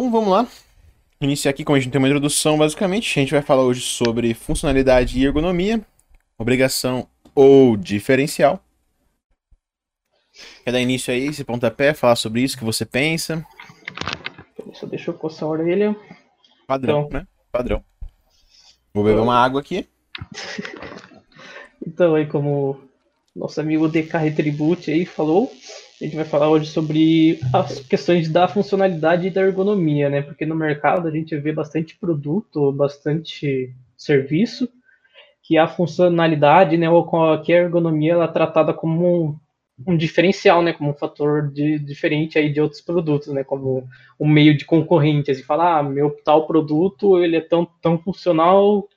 Então vamos lá. Iniciar aqui, como a gente tem uma introdução, basicamente, a gente vai falar hoje sobre funcionalidade e ergonomia, obrigação ou diferencial. Quer dar início aí, esse pontapé, falar sobre isso, o que você pensa? Só deixa eu coçar a orelha. Padrão, Então. né? Padrão. Vou beber uma água aqui. Então, aí como nosso amigo DK Retribute aí falou, a gente vai falar hoje sobre as questões da funcionalidade e da ergonomia, né? Porque no mercado a gente vê bastante produto, bastante serviço, que a funcionalidade, né, ou que a ergonomia ela é tratada como um, um diferencial, né, como um fator de- diferente aí de outros produtos, né, como um meio de concorrente, assim, falar, ah, meu tal produto, ele é tão, tão funcional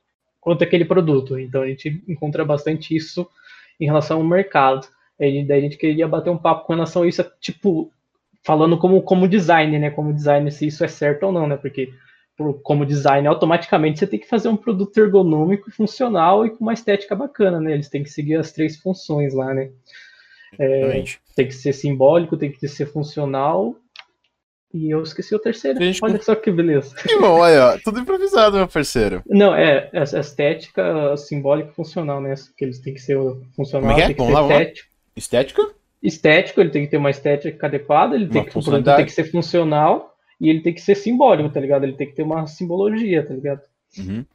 quanto aquele produto. Então a gente encontra bastante isso em relação ao mercado. E daí a gente queria bater um papo com relação a isso, tipo, falando como, como designer, né? Como designer, se isso é certo ou não, né? Porque por- como designer, automaticamente você tem que fazer um produto ergonômico, funcional e com uma estética bacana, né? Eles têm que seguir as três funções lá, né? Exatamente. Tem que ser simbólico, tem que ser funcional. E eu esqueci o terceiro. Gente, Olha só que beleza. Que bom, olha, ó, tudo improvisado, meu parceiro. Não, é, é estética, simbólica e funcional, né? Que eles têm que ser funcional, Como é é? tem que Vamos ser lá. estético. Estética? Estético, ele tem que ter uma estética adequada, ele tem que, o produto tem que ser funcional e ele tem que ser simbólico, tá ligado? Ele tem que ter uma simbologia, tá ligado? Uhum.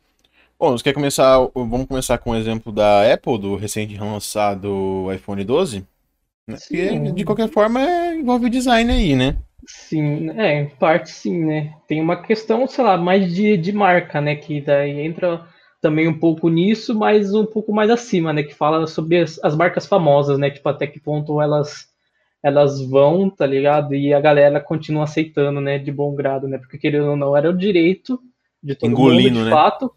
Bom, você quer começar? Vamos começar com o exemplo da Apple, do recente lançado iPhone 12? Né? Sim. de qualquer forma, é- envolve o design aí, né? Sim, é, em parte sim, né? Tem uma questão, sei lá, mais de, de marca, né? Que daí entra também um pouco nisso, mas um pouco mais acima, né? Que fala sobre as, as marcas famosas, né? Tipo, até que ponto elas elas vão, tá ligado? E a galera continua aceitando, né? De bom grado, né? Porque querendo ou não, era o direito de todo Engolindo, mundo, de né? fato,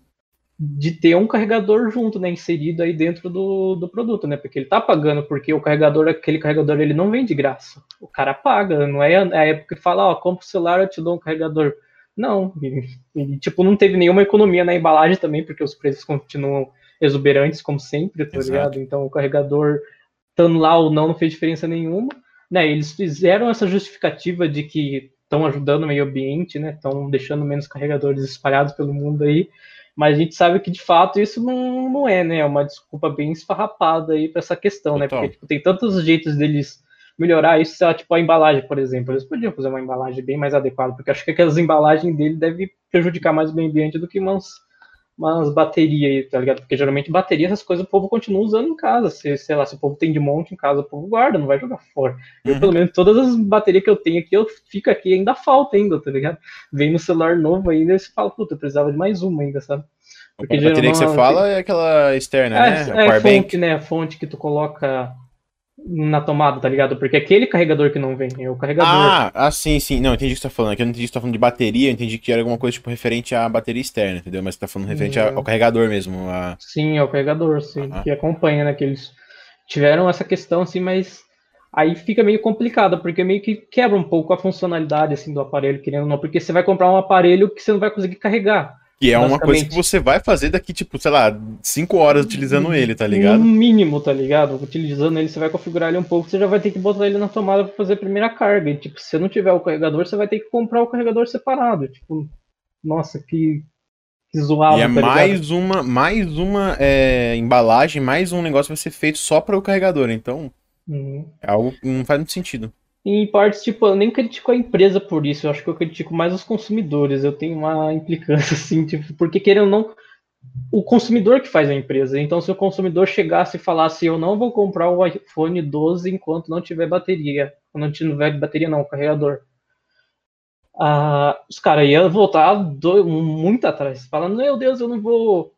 de ter um carregador junto, né? Inserido aí dentro do, do produto, né? Porque ele tá pagando, porque o carregador, aquele carregador, ele não vem de graça. O cara paga, não é a época que fala, ó, compra o celular, eu te dou um carregador. Não, ele, ele, tipo, não teve nenhuma economia na embalagem também, porque os preços continuam exuberantes, como sempre, tá Exato. ligado? Então o carregador, estando lá ou não, não fez diferença nenhuma. Né, eles fizeram essa justificativa de que estão ajudando o meio ambiente, né? Estão deixando menos carregadores espalhados pelo mundo aí. Mas a gente sabe que de fato isso não, não é, né? É uma desculpa bem esfarrapada aí para essa questão, né? Total. Porque tipo, tem tantos jeitos deles melhorar isso, sei lá, tipo a embalagem, por exemplo. Eles podiam fazer uma embalagem bem mais adequada, porque acho que aquelas embalagens dele devem prejudicar mais o meio ambiente do que umas, umas baterias aí, tá ligado? Porque geralmente bateria, essas coisas o povo continua usando em casa. Se, sei lá, se o povo tem de monte em casa, o povo guarda, não vai jogar fora. Eu, Uhum. pelo menos, todas as baterias que eu tenho aqui, eu fico aqui, ainda falta ainda, tá ligado? Vem no celular novo ainda e você fala, puta, eu precisava de mais uma ainda, sabe? a bateria que você fala é aquela externa, né? É, A é Power fonte, né? A fonte que tu coloca na tomada, tá ligado? Porque aquele carregador que não vem, é o carregador. Ah, ah, sim, sim. Não, entendi o que você tá falando. Aqui eu não entendi que você tá falando de bateria, eu entendi que era alguma coisa tipo referente à bateria externa, entendeu? Mas você tá falando referente Não. ao carregador mesmo. A... Sim, é o carregador, sim, Ah. que acompanha, né? Que eles tiveram essa questão, assim, mas aí fica meio complicado, porque meio que quebra um pouco a funcionalidade, assim, do aparelho, querendo ou não, porque você vai comprar um aparelho que você não vai conseguir carregar. Que é uma coisa que você vai fazer daqui, tipo, sei lá, 5 horas utilizando ele, tá No ligado? mínimo, tá ligado? Utilizando ele, você vai configurar ele um pouco, você já vai ter que botar ele na tomada para fazer a primeira carga. E, tipo, se você não tiver o carregador, você vai ter que comprar o carregador separado. Tipo, nossa, que, que zoado, E é tá mais uma, mais uma é, embalagem, mais um negócio vai ser feito só para o carregador. Então, Uhum. é algo que não faz muito sentido. Em partes, tipo, eu nem critico a empresa por isso, eu acho que eu critico mais os consumidores. Eu tenho uma implicância, assim, tipo, porque querendo ou não, o consumidor que faz a empresa. Então, se o consumidor chegasse e falasse, eu não vou comprar o iPhone 12 enquanto não tiver bateria, quando não tiver bateria não, carregador. Ah, os caras iam voltar do- muito atrás, falando, meu Deus, eu não vou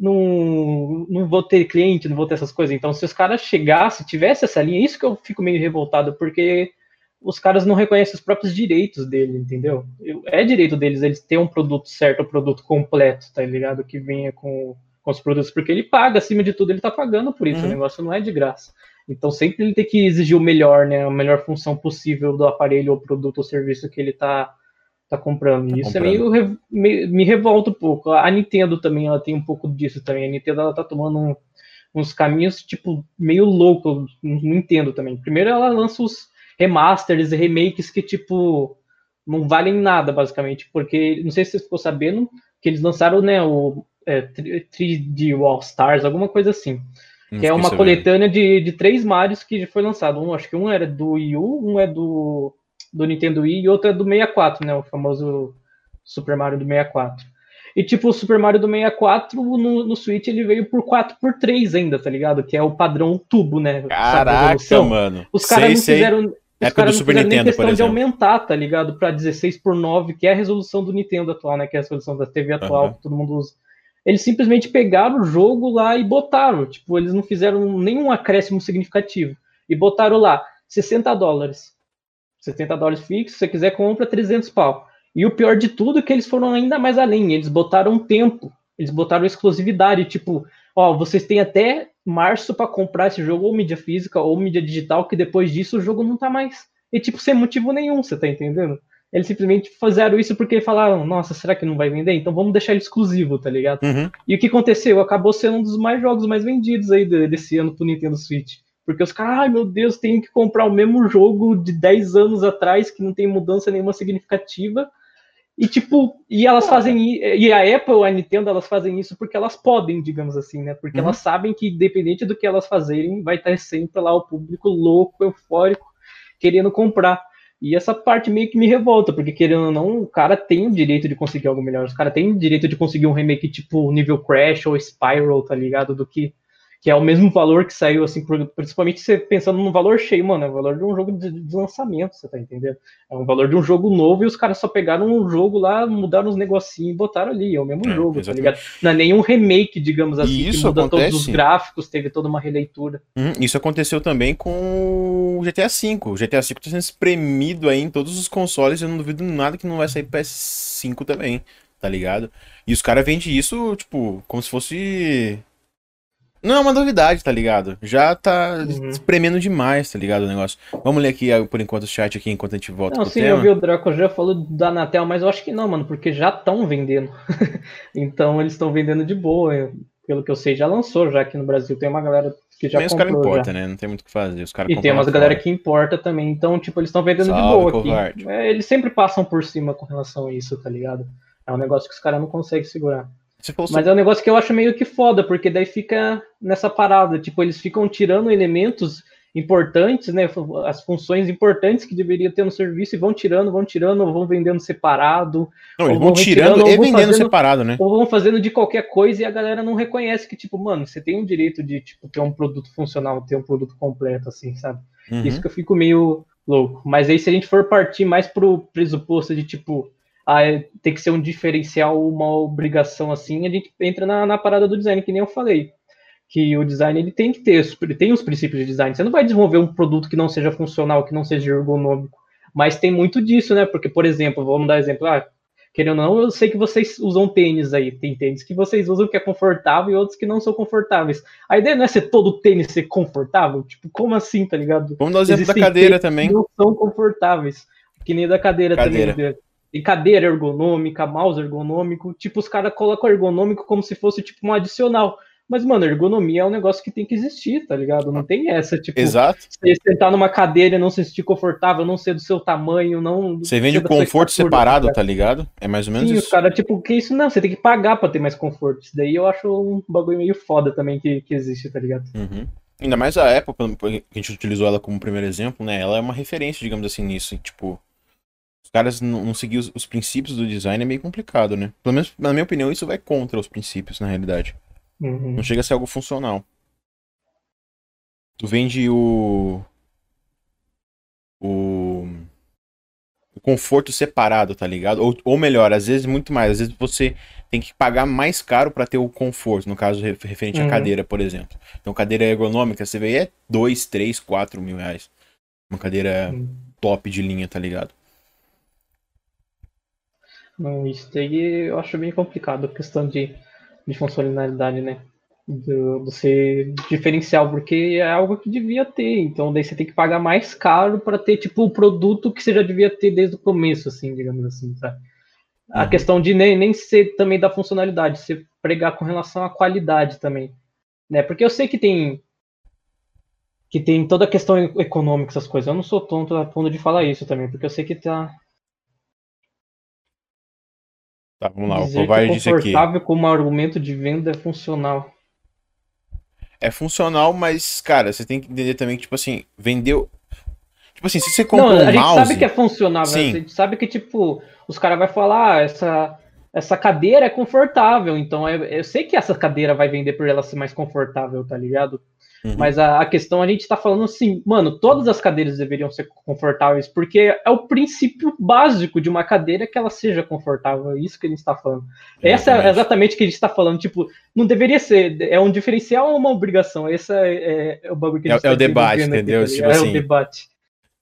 não, não vou ter cliente, não vou ter essas coisas. Então, se os caras chegassem, tivesse essa linha, isso que eu fico meio revoltado, porque os caras não reconhecem os próprios direitos dele, entendeu? Eu- É direito deles eles ter um produto certo, um produto completo, tá ligado? Que venha com, com os produtos, porque ele paga, acima de tudo, ele tá pagando por isso, Uhum. o negócio não é de graça. Então, sempre ele tem que exigir o melhor, né? A melhor função possível do aparelho, ou produto ou serviço que ele tá, tá comprando. Tá E isso comprando. é meio, me, me revolta um pouco. A Nintendo também, ela tem um pouco disso também. A Nintendo, ela tá tomando um- uns caminhos, tipo, meio loucos. Não entendo também. Primeiro, ela lança os remasters e remakes que, tipo, não valem nada, basicamente, porque não sei se você ficou sabendo que eles lançaram né, o é, 3D All Stars, alguma coisa assim. Não que é uma sabendo. coletânea de, de três Marios que foi lançado. Um, acho que um era do Wii U, um é do, do Nintendo Wii e outro é do 64, né? O famoso Super Mario do 64. E tipo, o Super Mario do 64 no, no Switch ele veio por 4x3 ainda, tá ligado? Que é o padrão tubo, né? Caraca, mano. Os caras não fizeram. Os caras não fizeram nem questão de aumentar, tá ligado? Pra 16 por 9, que é a resolução do Nintendo atual, né? Que é a resolução da TV atual uhum. que todo mundo usa. Eles simplesmente pegaram o jogo lá e botaram. Tipo, eles não fizeram nenhum acréscimo significativo. E botaram lá 60 dólares. 70 dólares fixo, se você quiser compra 300 pau. E o pior de tudo é que eles foram ainda mais além. Eles botaram tempo. Eles botaram exclusividade. Tipo, ó, vocês têm até março para comprar esse jogo, ou mídia física, ou mídia digital, que depois disso o jogo não tá mais. E, tipo, sem motivo nenhum, você tá entendendo? Eles simplesmente fizeram isso porque falaram, nossa, será que não vai vender? Então vamos deixar ele exclusivo, tá ligado? Uhum. E o que aconteceu? Acabou sendo um dos mais jogos mais vendidos aí desse ano pro Nintendo Switch. Porque os caras, ai meu Deus, tem que comprar o mesmo jogo de 10 anos atrás, que não tem mudança nenhuma significativa, e tipo, e elas fazem e a Apple, a Nintendo, elas fazem isso porque elas podem, digamos assim, né? Porque uhum. elas sabem que independente do que elas fazerem, vai estar sempre lá o público louco, eufórico, querendo comprar. E essa parte meio que me revolta, porque querendo ou não, o cara tem o direito de conseguir algo melhor. Os caras têm o direito de conseguir um remake tipo nível Crash ou Spiral, tá ligado? Do que que é o mesmo valor que saiu, assim, principalmente você pensando no valor cheio, mano, é o valor de um jogo de, de, lançamento, você tá entendendo? É um valor de um jogo novo e os caras só pegaram um jogo lá, mudaram os negocinhos e botaram ali, é o mesmo é, jogo, exatamente. tá ligado? Não é nenhum remake, digamos assim, isso que muda acontece... todos os gráficos, teve toda uma releitura. Hum, isso aconteceu também com o GTA V. O GTA V tá sendo espremido aí em todos os consoles, eu não duvido nada que não vai sair PS5 também, tá ligado? E os caras vendem isso, tipo, como se fosse não é uma novidade, tá ligado? Já tá uhum. espremendo demais, tá ligado, o negócio. Vamos ler aqui, por enquanto, o chat aqui, enquanto a gente volta Não, sim, tema. eu vi o Draco já falou da Anatel, mas eu acho que não, mano, porque já estão vendendo. então, eles estão vendendo de boa. Pelo que eu sei, já lançou, já aqui no Brasil. Tem uma galera que já Mas comprou. Os caras importam, né? Não tem muito o que fazer. Os e tem umas galera que importa também. Então, tipo, eles estão vendendo Salve, de boa covarde. aqui. É, eles sempre passam por cima com relação a isso, tá ligado? É um negócio que os caras não conseguem segurar. Mas é um negócio que eu acho meio que foda, porque daí fica nessa parada, tipo, eles ficam tirando elementos importantes, né, as funções importantes que deveria ter no serviço e vão tirando, vão tirando, ou vão vendendo separado. Não, eles vão tirando e vendendo fazendo, separado, né? Ou vão fazendo de qualquer coisa e a galera não reconhece que, tipo, mano, você tem o direito de, tipo, ter um produto funcional, ter um produto completo, assim, sabe? Uhum. Isso que eu fico meio louco. Mas aí se a gente for partir mais pro pressuposto de, tipo, a ter que ser um diferencial, uma obrigação assim, a gente entra na, na parada do design, que nem eu falei. Que o design ele tem que ter, ele tem os princípios de design. Você não vai desenvolver um produto que não seja funcional, que não seja ergonômico. Mas tem muito disso, né? Porque, por exemplo, vamos dar exemplo, ah, querendo ou não, eu sei que vocês usam tênis aí. Tem tênis que vocês usam que é confortável e outros que não são confortáveis. A ideia não é ser todo tênis ser confortável? Tipo, como assim, tá ligado? Vamos dar o exemplo Existem da cadeira também. não são confortáveis. Que nem da cadeira, cadeira. também. Tem cadeira ergonômica, mouse ergonômico. Tipo, os caras colocam ergonômico como se fosse tipo um adicional. Mas, mano, ergonomia é um negócio que tem que existir, tá ligado? Não tem essa, tipo, Exato. você sentar numa cadeira, não se sentir confortável, não ser do seu tamanho, não. Você vende o conforto separado, tá ligado? É mais ou menos Sim, isso. Cara, tipo, que isso não, você tem que pagar pra ter mais conforto. Isso daí eu acho um bagulho meio foda também que, que existe, tá ligado? Uhum. Ainda mais a Apple, que a gente utilizou ela como primeiro exemplo, né? Ela é uma referência, digamos assim, nisso. Tipo, caras não, não seguir os, os, princípios do design é meio complicado, né? Pelo menos, na minha opinião, isso vai contra os princípios, na realidade. Uhum. Não chega a ser algo funcional. Tu vende o. O. O conforto separado, tá ligado? Ou, ou melhor, às vezes muito mais. Às vezes você tem que pagar mais caro para ter o conforto, no caso referente uhum. à cadeira, por exemplo. Então, cadeira ergonômica, você vê, é 2, 3, 4 mil reais. Uma cadeira uhum. top de linha, tá ligado? Não, isso daí eu acho bem complicado, a questão de, de funcionalidade, né? Do, do ser diferencial, porque é algo que devia ter, então daí você tem que pagar mais caro para ter tipo o produto que você já devia ter desde o começo, assim, digamos assim, sabe? A uhum. questão de nem, nem ser também da funcionalidade, você pregar com relação à qualidade também, né? Porque eu sei que tem que tem toda a questão econômica, essas coisas. Eu não sou tonto a ponto de falar isso também, porque eu sei que tá, Tá, vamos lá. O Dizer que Kovar é disse aqui. confortável como argumento de venda é funcional. É funcional, mas, cara, você tem que entender também que, tipo assim, vendeu. Tipo assim, se você Não, comprou a um gente mouse. sabe que é funcional, Sim. a gente sabe que, tipo, os caras vão falar, ah, essa, essa cadeira é confortável, então é- eu sei que essa cadeira vai vender por ela ser mais confortável, tá ligado? Uhum. Mas a, a questão, a gente tá falando assim, mano, todas as cadeiras deveriam ser confortáveis, porque é o princípio básico de uma cadeira que ela seja confortável, é isso que a gente tá falando. Essa é Exatamente. o que a gente tá falando, tipo, não deveria ser, é um diferencial ou uma obrigação? Esse é, é- é o bagulho que a É- gente é o tá debate, desenvolvendo entendeu? tá Tipo é assim, o debate.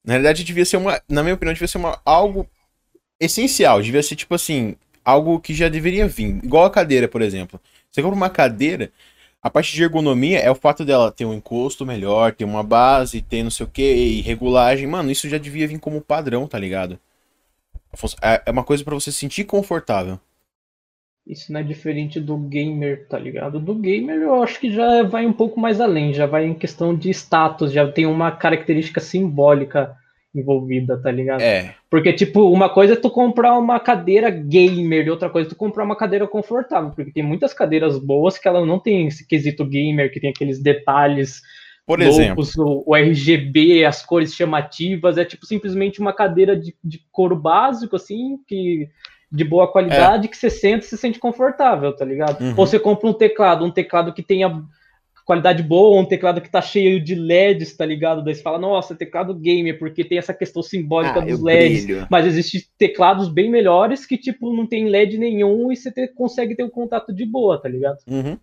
Na realidade, devia ser uma. Na minha opinião, devia ser uma, algo essencial. Devia ser, tipo assim, algo que já deveria vir. Igual a cadeira, por exemplo. Você compra uma cadeira, a parte de ergonomia é o fato dela ter um encosto melhor, ter uma base, ter não sei o que, e regulagem. Mano, isso já devia vir como padrão, tá ligado? É é uma coisa pra você se sentir confortável. Isso não é diferente do gamer, tá ligado? Do gamer eu acho que já vai um pouco mais além, já vai em questão de status, já tem uma característica simbólica envolvida, tá ligado? É. Porque, tipo, uma coisa é tu comprar uma cadeira gamer e outra coisa é tu comprar uma cadeira confortável, porque tem muitas cadeiras boas que ela não tem esse quesito gamer, que tem aqueles detalhes Por exemplo. loucos, o, RGB, as cores chamativas, é tipo simplesmente uma cadeira de, de couro básico, assim, que de boa qualidade, que você senta e se sente confortável, tá ligado? Uhum. Ou você compra um teclado, um teclado que tenha qualidade boa, um teclado que tá cheio de LEDs, tá ligado? Daí você fala, nossa, teclado gamer, porque tem essa questão simbólica Ah, dos LEDs. brilho. Mas existem teclados bem melhores que, tipo, não tem LED nenhum e você te- consegue ter um contato de boa, tá ligado? Uhum.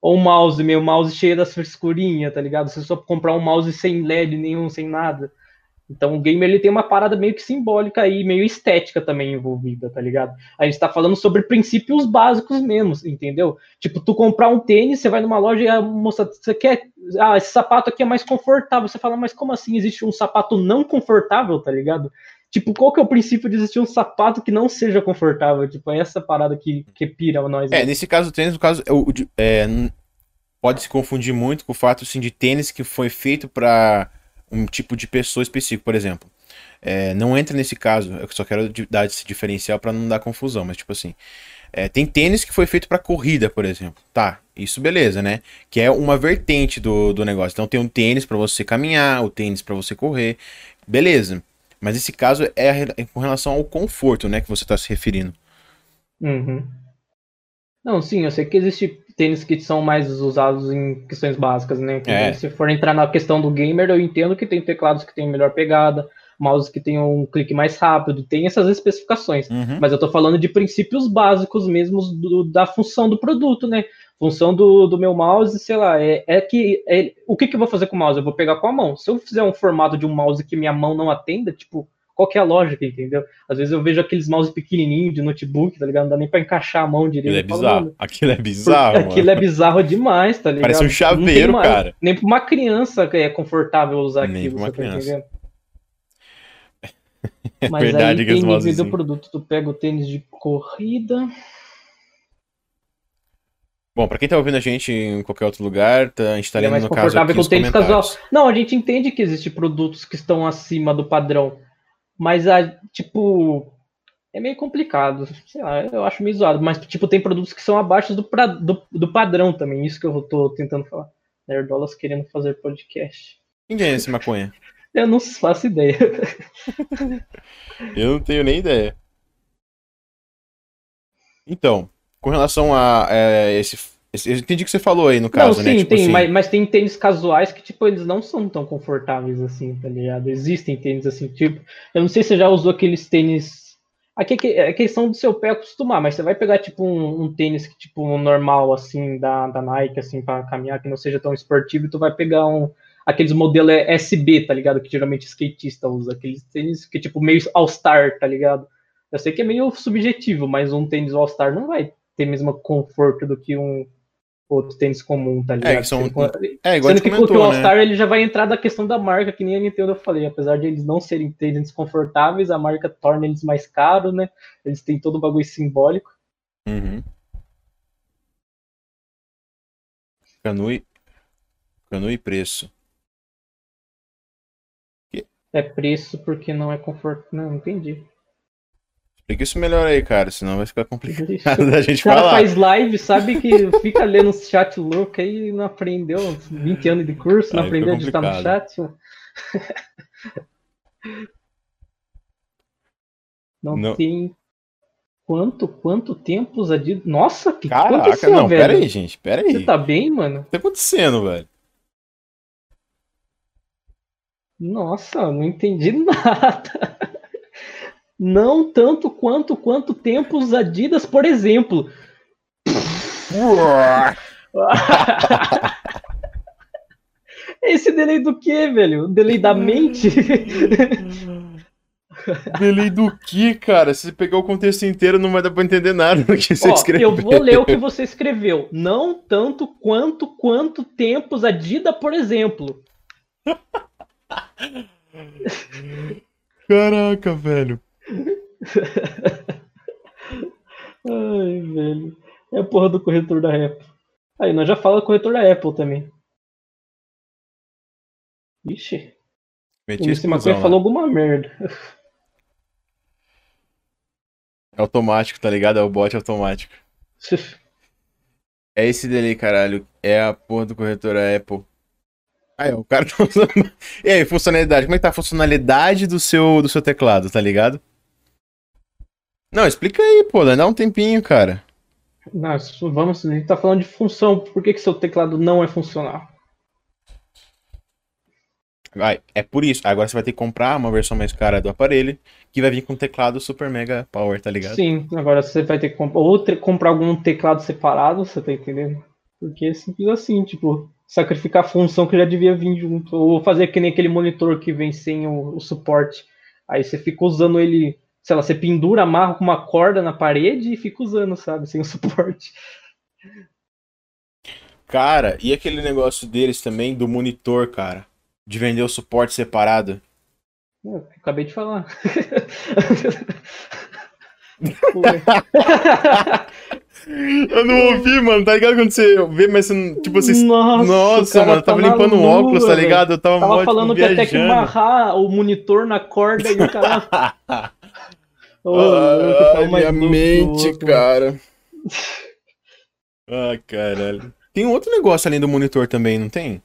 Ou um mouse, meu mouse cheio das frescurinhas, tá ligado? Você só comprar um mouse sem LED nenhum, sem nada. Então o gamer ele tem uma parada meio que simbólica aí, meio estética também envolvida, tá ligado? A gente tá falando sobre princípios básicos mesmo, entendeu? Tipo, tu comprar um tênis, você vai numa loja e a moça, você quer. Ah, esse sapato aqui é mais confortável. Você fala, mas como assim existe um sapato não confortável, tá ligado? Tipo, qual que é o princípio de existir um sapato que não seja confortável? Tipo, é essa parada que, que pira nós. É, né? nesse caso, o tênis, no caso, é é, pode se confundir muito com o fato assim, de tênis que foi feito para um tipo de pessoa específico, por exemplo. É, não entra nesse caso, eu só quero dar esse diferencial para não dar confusão, mas tipo assim, é, tem tênis que foi feito para corrida, por exemplo. Tá, isso beleza, né? Que é uma vertente do, do negócio. Então tem um tênis para você caminhar, o tênis para você correr, beleza. Mas esse caso é a é com relação ao conforto, né, que você está se referindo. Uhum. Não, sim, eu sei que existe tênis que são mais usados em questões básicas, né? É. Se for entrar na questão do gamer, eu entendo que tem teclados que têm melhor pegada, mouse que tem um clique mais rápido, tem essas especificações. Uhum. Mas eu tô falando de princípios básicos mesmo do- da função do produto, né? Função do, do meu mouse, sei lá, é, é que. é- o que, que eu vou fazer com o mouse? Eu vou pegar com a mão. Se eu fizer um formato de um mouse que minha mão não atenda, tipo, qual que é a lógica, entendeu? Às vezes eu vejo aqueles mouse pequenininhos de notebook, tá ligado? Não dá nem pra encaixar a mão direito. Aquilo é falo, bizarro. Aquilo é bizarro, Aquilo é bizarro demais, tá ligado? Parece um chaveiro, uma- cara. Nem pra uma criança que é confortável usar Nem aquilo, pra uma você tá criança. entendendo? É Mas verdade aí tem nível do produto, tu pega o tênis de corrida. Bom, pra quem tá ouvindo a gente em qualquer outro lugar, tá, a gente tá é lendo mais no caso aqui os tênis casual. Não, a gente entende que existem produtos que estão acima do padrão. Mas, a, tipo, é meio complicado. Sei lá, eu acho meio zoado. Mas, tipo, tem produtos que são abaixo do, pra- do, do padrão também. Isso que eu tô tentando falar. Nerdolas querendo fazer podcast. Quem é esse maconha? Eu não faço ideia. Eu não tenho nem ideia. Então, com relação a é, esse, esse- Eu entendi o que você falou aí no caso, não, né? sim, Tipo tem, assim, mas, mas tem tênis casuais que, tipo, eles não são tão confortáveis assim, tá ligado? Existem tênis assim, tipo, eu não sei se você já usou aqueles tênis. Aqui é que- é questão do seu pé acostumar, mas você vai pegar, tipo, um, um tênis que, tipo, um normal, assim, da, da Nike, assim, pra caminhar, que não seja tão esportivo, e tu vai pegar um. Aqueles modelos SB, tá ligado? Que geralmente skatista usa. Aqueles tênis que, tipo, meio All-Star, tá ligado? Eu sei que é meio subjetivo, mas um tênis All-Star não vai ter mesmo conforto do que um outro tênis comum, tá ligado? que são- Sendo que- É, igual Sendo que, o comentou, né? All-Star ele já vai entrar da questão da marca, que nem a Nintendo eu falei. Apesar de eles não serem tênis confortáveis, a marca torna eles mais caros, né? Eles têm todo o bagulho simbólico. Uhum. Canui. Canui e preço. É preço porque não é conforto. Não, entendi. Explica isso melhor aí, cara, senão vai ficar complicado da gente O cara falar. faz live, sabe que fica lendo uns chat louco aí e não aprendeu 20 anos de curso, não Aí aprendeu a fica digitar no chat. Não, Não. tem quanto, quanto tempo os Adidas. Nossa, que que Caraca, aconteceu, não, velho? pera aí, gente, pera aí. Você tá bem, mano? O que tá acontecendo, velho? Nossa, não entendi nada. Não tanto quanto quanto tempo os Adidas, por exemplo. Esse delay do quê, velho? Delay da mente? Delay do que, cara? Se você pegar o contexto inteiro, não vai dar pra entender nada do que você Ó, escreveu. eu vou ler o que você escreveu. Não tanto quanto quanto tempos Adidas, por exemplo. Caraca, velho. Ai, velho. É a porra do corretor da Apple. Aí, nós já falamos corretor da Apple também. Ixi, Meti o a Mr. McQueen explosão lá. falou alguma merda. É automático, tá ligado? É o bot automático. É esse delay, caralho. É a porra do corretor da Apple. Aí, o cara tá usando. E aí, funcionalidade? Como é que tá a funcionalidade do seu, do seu teclado, tá ligado? Não, explica aí, pô, dá um tempinho, cara. Isso- vamos, a gente tá falando de função. Por que, que seu teclado não é funcional? Vai, é por isso. Agora você vai ter que comprar uma versão mais cara do aparelho, que vai vir com teclado super mega power, tá ligado? Sim, agora você vai ter que comprar ou te- comprar algum teclado separado, você tá entendendo? Porque é simples assim, tipo, sacrificar a função que já devia vir junto. Ou fazer que nem aquele monitor que vem sem o, o suporte. Aí você fica usando ele, sei lá, você pendura, amarra com uma corda na parede e fica usando, sabe, sem o suporte. Cara, e aquele negócio deles também, do monitor, cara? De vender o suporte separado? Eu acabei de falar. Eu não ouvi, mano, tá ligado? Quando você vê, mas você. Tipo assim. Nossa, Nossa, mano, eu tava tá limpando o lua, óculos, tá ligado? Eu tava, Tava tipo, falando que até que amarrar o monitor na corda e o cara. Louco, Ah, tá minha mente, outro, cara. Ah, caralho. Tem outro negócio além do monitor também, não tem?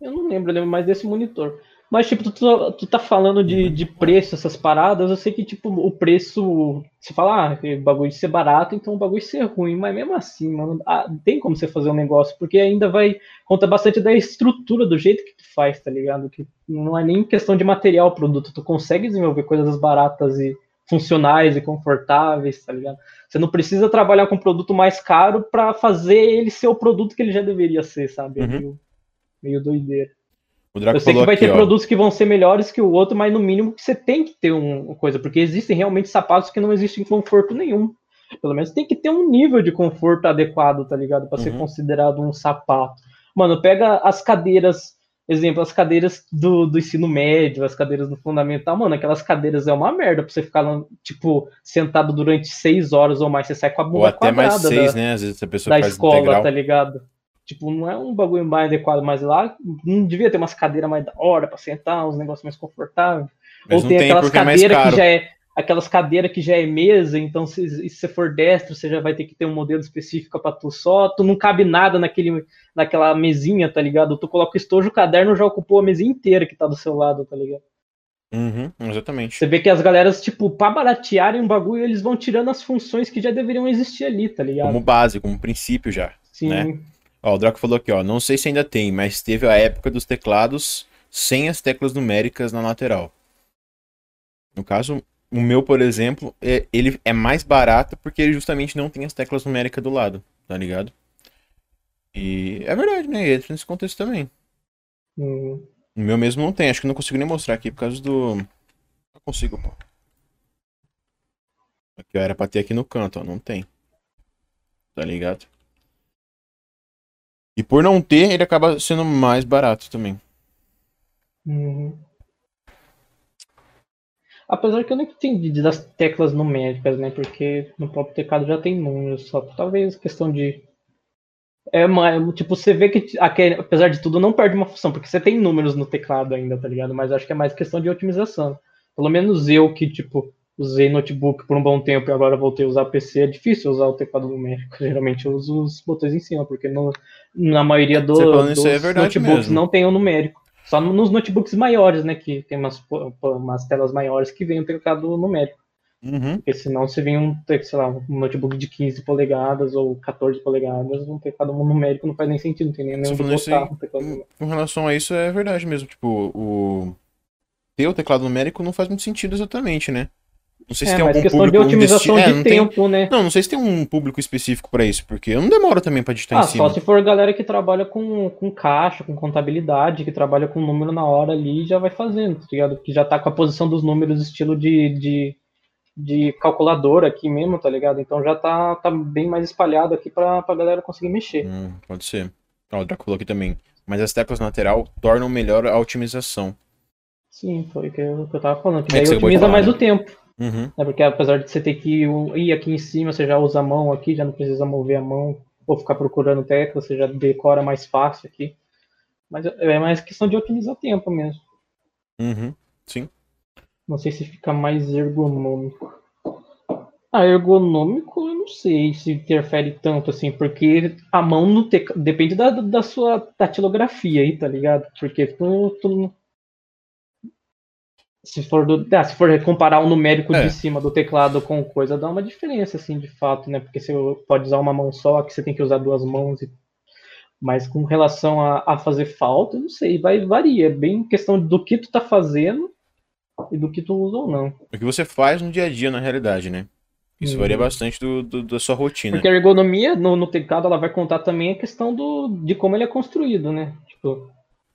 Eu não lembro, eu lembro mais desse monitor. Mas, tipo, tu, tu, tu tá falando de, de preço, essas paradas, eu sei que, tipo, o preço. Você fala, ah, que bagulho de ser barato, então o bagulho de ser ruim. Mas mesmo assim, mano, ah, tem como você fazer um negócio, porque ainda vai. Conta bastante da estrutura, do jeito que tu faz, tá ligado? Que não é nem questão de material o produto, tu consegue desenvolver coisas baratas e funcionais e confortáveis, tá ligado? Você não precisa trabalhar com um produto mais caro pra fazer ele ser o produto que ele já deveria ser, sabe? É Uhum. meio, meio doideira. O Draco Eu sei que vai aqui, ter ó. produtos que vão ser melhores que o outro, mas no mínimo que você tem que ter um- uma coisa, porque existem realmente sapatos que não existem conforto nenhum. Pelo menos tem que ter um nível de conforto adequado, tá ligado? Pra ser Uhum. considerado um sapato. Mano, pega as cadeiras, exemplo, as cadeiras do, do ensino médio, as cadeiras do fundamental, mano, aquelas cadeiras é uma merda pra você ficar, tipo, sentado durante seis horas ou mais, você sai com a bunda Ou até mais seis, da- né? Às vezes a pessoa da faz escola, integral. tá ligado? Tipo, não é um bagulho mais adequado, mas lá não devia ter umas cadeiras mais da hora pra sentar, uns negócios mais confortáveis. Ou tem, tem aquelas é cadeiras que caro. já é aquelas cadeiras que já é mesa, então se, se você for destro, você já vai ter que ter um modelo específico pra tu só, tu não cabe nada naquele, naquela mesinha, tá ligado? Tu coloca o estojo, o caderno já ocupou a mesinha inteira que tá do seu lado, tá ligado? Uhum, exatamente. Você vê que as galeras, tipo, pra baratearem um bagulho, eles vão tirando as funções que já deveriam existir ali, tá ligado? Como base, como princípio já. Sim. né? Ó, o Draco falou aqui, ó. Não sei se ainda tem, mas teve a época dos teclados sem as teclas numéricas na lateral. No caso, o meu, por exemplo, é- ele é mais barato porque ele justamente não tem as teclas numéricas do lado, tá ligado? E é verdade, né? E entra nesse contexto também. Hum. O meu mesmo não tem, acho que não consigo nem mostrar aqui por causa do. Não consigo, pô. Aqui, ó, era pra ter aqui no canto, ó, não tem. Tá ligado? E por não ter, ele acaba sendo mais barato também. Uhum. Apesar que eu não entendi das teclas numéricas, né? Porque no próprio teclado já tem números, só talvez questão de. É mais, tipo, você vê que apesar de tudo não perde uma função, porque você tem números no teclado ainda, tá ligado? Mas acho que é mais questão de otimização. Pelo menos eu que, tipo, usei notebook por um bom tempo e agora voltei a usar PC, é difícil usar o teclado numérico. Geralmente eu uso os botões em cima, porque no, na maioria do, dos é notebooks mesmo. não tem o numérico. Só nos notebooks maiores, né? Que tem umas, umas telas maiores que vem o teclado numérico. Uhum. Porque senão se vem um, sei lá, um notebook de 15 polegadas ou 14 polegadas, um teclado numérico não faz nem sentido, não tem nem onde botar um teclado Com relação a isso, é verdade mesmo. Tipo, o ter o teclado numérico não faz muito sentido exatamente, né? Não sei se é, tem algum questão público de otimização é, de tempo, tem... né? Não, não sei se tem um público específico para isso, porque eu não demoro também para digitar ah, em cima. só se for galera que trabalha com, com caixa, com contabilidade, que trabalha com número na hora ali e já vai fazendo, tá ligado? Que já tá com a posição dos números estilo de, de, de calculadora aqui mesmo, tá ligado? Então já tá, tá bem mais espalhado aqui pra, pra galera conseguir mexer. Hum, pode ser. Ó, o falou aqui também. Mas as teclas na lateral tornam melhor a otimização. Sim, foi o que eu, que eu tava falando. Que É daí otimiza mais né? o tempo. Uhum. né? Porque apesar de você ter que ir aqui em cima, você já usa a mão aqui, já não precisa mover a mão ou ficar procurando tecla, você já decora mais fácil aqui. Mas é mais questão de otimizar tempo mesmo. Uhum. Sim. Não sei se fica mais ergonômico. Ah, ergonômico eu não sei se interfere tanto assim, porque a mão depende da, da sua datilografia aí, tá ligado? Porque tu, tu... se for do... ah, se for comparar o numérico É. de cima do teclado com coisa, dá uma diferença assim, de fato, né? Porque você pode usar uma mão só, que você tem que usar duas mãos e mas com relação a, a fazer falta, não sei, vai varia, é bem questão do que tu tá fazendo e do que tu usa ou não. O que você faz no dia a dia, na realidade, né? Isso Uhum. varia bastante do, do- da sua rotina. Porque a ergonomia no, no teclado ela vai contar também a questão do, de como ele é construído, né? Tipo,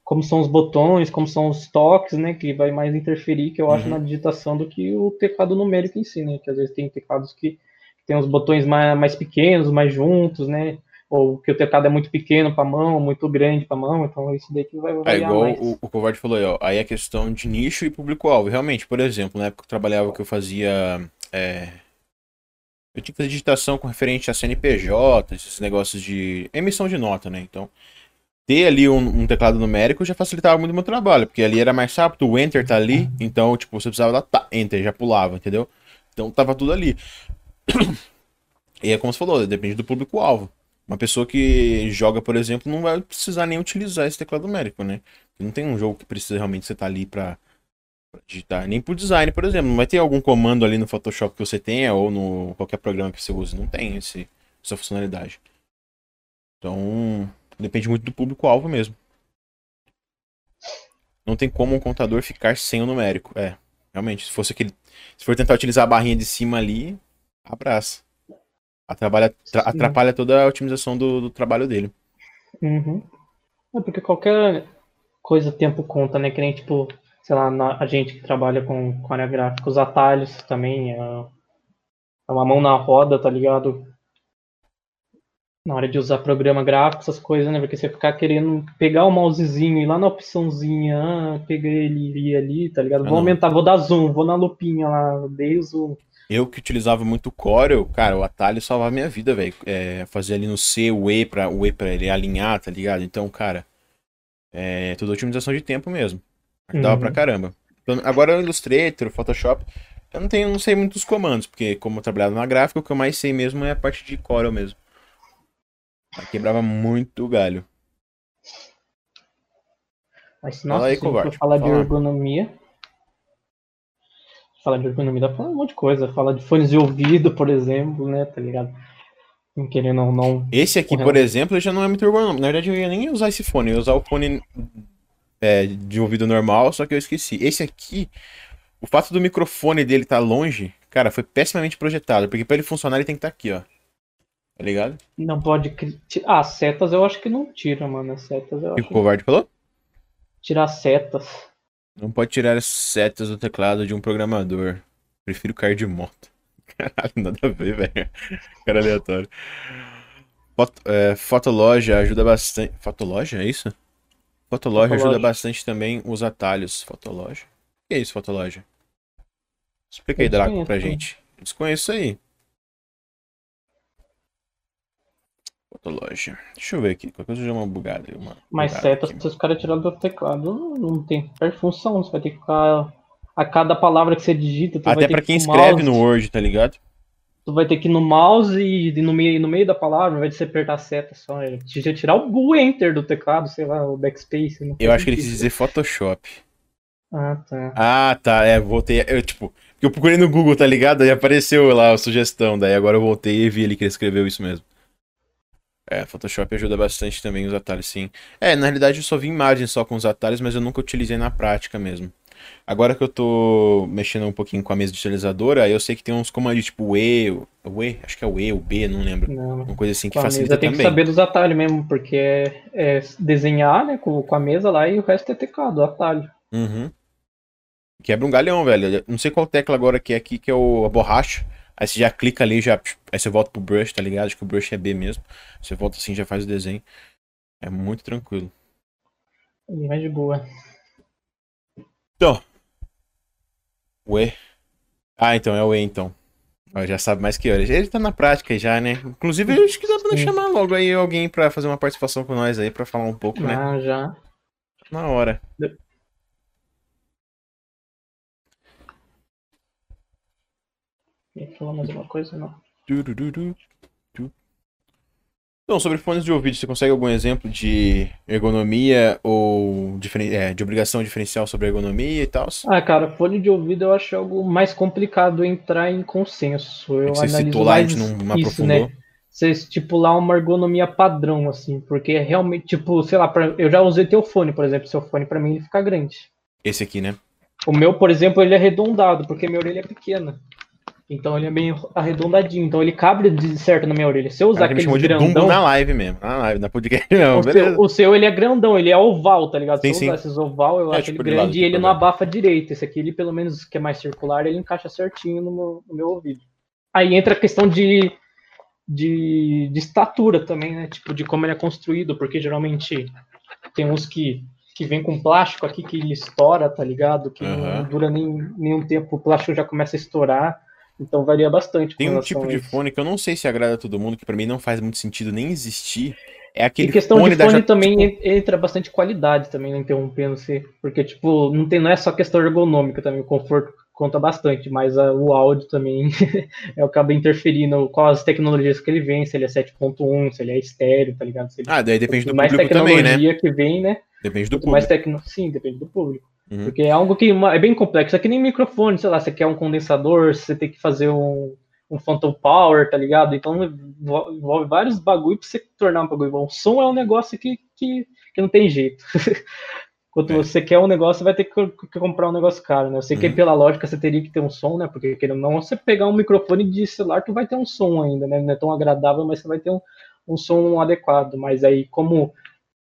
como são os botões, como são os toques, né? Que vai mais interferir, que eu acho, Uhum. na digitação do que o teclado numérico em si, né? Que às vezes tem teclados que tem os botões mais, mais pequenos, mais juntos, né? Ou que o teclado é muito pequeno para mão, muito grande para mão, então isso daí que vai É variar igual mais. o, o Covarde falou aí, ó. Aí é questão de nicho e público-alvo. Realmente, por exemplo, na época que eu trabalhava, que eu fazia. é, Eu tinha que fazer digitação com referente a CNPJ, esses negócios de emissão de nota, né? Então, ter ali um, um teclado numérico já facilitava muito o meu trabalho, porque ali era mais rápido, o Enter tá ali, então, tipo, você precisava dar tá, Enter, já pulava, entendeu? Então tava tudo ali. E é como você falou, depende do público-alvo. Uma pessoa que joga, por exemplo, não vai precisar nem utilizar esse teclado numérico, né? Não tem um jogo que precisa realmente você estar ali pra, pra digitar. Nem pro design, por exemplo. Não vai ter algum comando ali no Photoshop que você tenha ou no qualquer programa que você use. Não tem esse, essa funcionalidade. Então, depende muito do público-alvo mesmo. Não tem como um contador ficar sem o numérico. É, realmente. Se fosse aquele. Se for tentar utilizar a barrinha de cima ali, abraça. Atrapalha, atrapalha toda a otimização do, do trabalho dele. Uhum. É porque qualquer coisa tempo conta, né? Que nem tipo, sei lá, na- a gente que trabalha com, com área gráfica, os atalhos também, é, é uma mão na roda, tá ligado? Na hora de usar programa gráfico, essas coisas, né? Porque você ficar querendo pegar o mousezinho e ir lá na opçãozinha, ah, peguei ele e ali, tá ligado? Ah, Vou não. aumentar, vou dar zoom, vou na lupinha lá, dei o zoom. Eu que utilizava muito o Corel, cara, o atalho salvava minha vida, velho. É, fazer ali no C o E pra, o e pra ele alinhar, tá ligado? Então, cara, é tudo otimização de tempo mesmo. Dava Uhum. pra caramba. Então, Agora o Illustrator, o Photoshop, eu não tenho, não sei muitos comandos, porque como eu trabalhava na gráfica, o que eu mais sei mesmo é a parte de Corel mesmo. Quebrava muito o galho. Mas, Fala nossa, aí, se covarde, for falar de fala. ergonomia. Falar de ergonomia dá pra falar um monte de coisa. Falar de fones de ouvido, por exemplo, né? Tá ligado? Não querendo ou não. Esse aqui, por exemplo, já não é muito ergonômico. Na verdade, eu ia nem usar esse fone, eu ia usar o fone é, de ouvido normal, só que eu esqueci. Esse aqui, o fato do microfone dele estar longe, cara, foi pessimamente projetado, porque pra ele funcionar ele tem que estar aqui, ó. Tá ligado? Não pode. Ah, setas eu acho que não tira, mano. As Setas eu O que acho o covarde falou? tirar setas. Não pode tirar as setas do teclado de um programador. Prefiro cair de moto. Caralho, nada a ver, velho. Cara aleatório. Foto, é, Fotologia ajuda bastante. Fotologia, é isso? Fotologia ajuda Fotologia. bastante também os atalhos. Fotologia? O que é isso, Fotologia? Explica aí, Draco, pra gente. Desconheço isso aí. Fotologia. Deixa eu ver aqui. Qualquer coisa já uma bugada. Uma Mas bugada setas, aqui. se os caras tirarem do teclado, não tem função. Você vai ter que ficar a cada palavra que você digita. Até para quem escreve mouse, no Word, tá ligado? Tu vai ter que ir no mouse e no meio, no meio da palavra, ao invés de você apertar a seta só. Tinha tirar o Enter do teclado, sei lá, o backspace. Eu acho que ele quis dizer Photoshop. Ah, tá. Ah, tá. É, voltei. Eu, tipo, eu procurei no Google, tá ligado? Aí apareceu lá a sugestão. Daí agora eu voltei e vi ele que ele escreveu isso mesmo. É, Photoshop ajuda bastante também os atalhos, sim. É, na realidade eu só vi imagens só com os atalhos, mas eu nunca utilizei na prática mesmo. Agora que eu tô mexendo um pouquinho com a mesa digitalizadora, eu sei que tem uns comandos tipo o E, o E, acho que é o E, o B, não lembro. Não, uma coisa assim que facilita mesa tem também. que saber dos atalhos mesmo, porque é, é, desenhar, né, com, com a mesa lá e o resto é teclado, atalho. Uhum. Quebra um galhão, velho. Não sei qual tecla agora que é aqui, que é o, a borracha. Aí você já clica ali, já. Aí você volta pro brush, tá ligado? Acho que o brush é B mesmo. Você volta assim já faz o desenho. É muito tranquilo. Mais de boa. Então. O E. Ah, então é o E então. Já sabe mais que horas. Ele tá na prática já, né? Inclusive, eu acho que dá pra Sim. chamar logo aí alguém pra fazer uma participação com nós aí, pra falar um pouco, né? Ah, já. Na hora. Falar mais alguma coisa? Não. Então, sobre fones de ouvido, você consegue algum exemplo de ergonomia ou é, de obrigação diferencial sobre ergonomia e tal? Ah, cara, fone de ouvido eu acho algo mais complicado entrar em consenso. Eu você citou lá, a gente não, não isso, aprofundou. Né? Você estipular uma ergonomia padrão, assim, porque é realmente, tipo, sei lá, pra, eu já usei teu fone, por exemplo, seu fone para mim ele fica grande. Esse aqui, né? O meu, por exemplo, ele é arredondado, porque minha orelha é pequena. Então ele é bem arredondadinho. Então ele cabe de certo na minha orelha. Se eu usar aquele grandão... Dumbo na live mesmo. Na live, na podcast não, o beleza. Seu, o seu, ele é grandão, ele é oval, tá ligado? Sim, Se eu usar esses oval, eu é, acho tipo ele grande e ele não abafa direito. Esse aqui, ele pelo menos, que é mais circular, ele encaixa certinho no meu, no meu ouvido. Aí entra a questão de, de, de estatura também, né? Tipo, de como ele é construído, porque geralmente tem uns que que vem com plástico aqui que ele estoura, tá ligado? Que uhum. não dura nem, nenhum tempo, o plástico já começa a estourar. Então varia bastante. Tem um tipo de fone que eu não sei se agrada a todo mundo, que para mim não faz muito sentido nem existir. É aquele em questão fone de fone da... também tipo... entra bastante qualidade também, não interrompendo você. Porque, tipo, não, tem, não é só questão ergonômica também, o conforto conta bastante, mas a, o áudio também é, acaba interferindo com as tecnologias que ele vem, se ele é 7.1, se ele é estéreo, tá ligado? Ele, ah, daí depende do público também, né? que vem, né? Depende do público. Mais tecno... Sim, depende do público. Uhum. Porque é algo que é bem complexo. É que nem microfone, sei lá, você quer um condensador, você tem que fazer um, um Phantom Power, tá ligado? Então envolve vários bagulho pra você tornar um bagulho bom. O som é um negócio que, que, que não tem jeito. Quando é. você quer um negócio, você vai ter que, que, comprar um negócio caro, né? Eu sei uhum. que pela lógica você teria que ter um som, né? Porque querendo não, você pegar um microfone de celular, tu vai ter um som ainda, né? Não é tão agradável, mas você vai ter um, um som adequado. Mas aí, como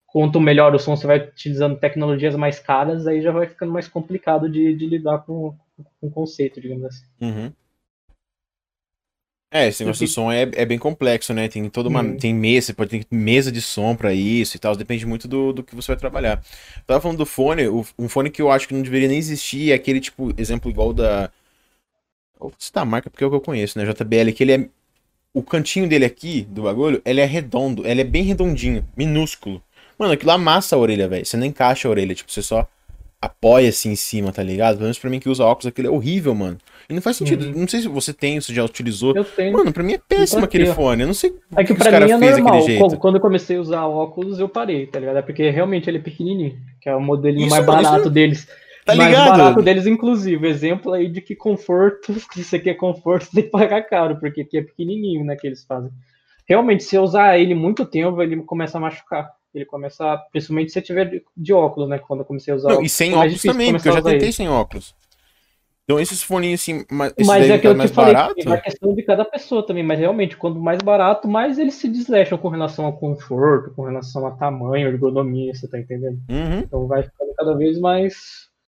quanto melhor o som você vai utilizando tecnologias mais caras, aí já vai ficando mais complicado de, de lidar com, com o conceito, digamos assim. Uhum. É, esse negócio do som é, é bem complexo, né? Tem toda uma. Uhum. Tem mesa, você pode ter mesa de som para isso e tal. Depende muito do, do que você vai trabalhar. Eu tava falando do fone, o, um fone que eu acho que não deveria nem existir é aquele tipo, exemplo igual da. Vou citar a marca porque é o que eu conheço, né? JBL, que ele é. O cantinho dele aqui, do bagulho, ele é redondo, ele é bem redondinho, minúsculo. Mano, aquilo amassa a orelha, velho. Você não encaixa a orelha, tipo, você só apoia assim em cima, tá ligado? Pelo menos pra mim que usa óculos, aquilo é horrível, mano. E não faz sentido. Uhum. Não sei se você tem, se já utilizou. Eu tenho. Mano, pra mim é péssimo aquele fone. Eu não sei é que, que pra mim é normal. Quando eu comecei a usar óculos, eu parei, tá ligado? É porque realmente ele é pequenininho, que é o modelinho isso, mais barato isso... deles. Tá mais ligado? barato deles, inclusive. Exemplo aí de que conforto, se você quer conforto, você tem que pagar caro, porque aqui é pequenininho, né, que eles fazem. Realmente, se eu usar ele muito tempo, ele começa a machucar ele começa, principalmente se você tiver de, óculos, né? Quando eu comecei a usar Não, E sem óculos também, porque eu já tentei ele. sem óculos. Então esses foninhos assim, mas é que eu te falei, barato? é questão de cada pessoa também, mas realmente, quanto mais barato, mais eles se desleixam com relação ao conforto, com relação a tamanho, ergonomia, você tá entendendo? Uhum. Então vai ficando cada vez mais,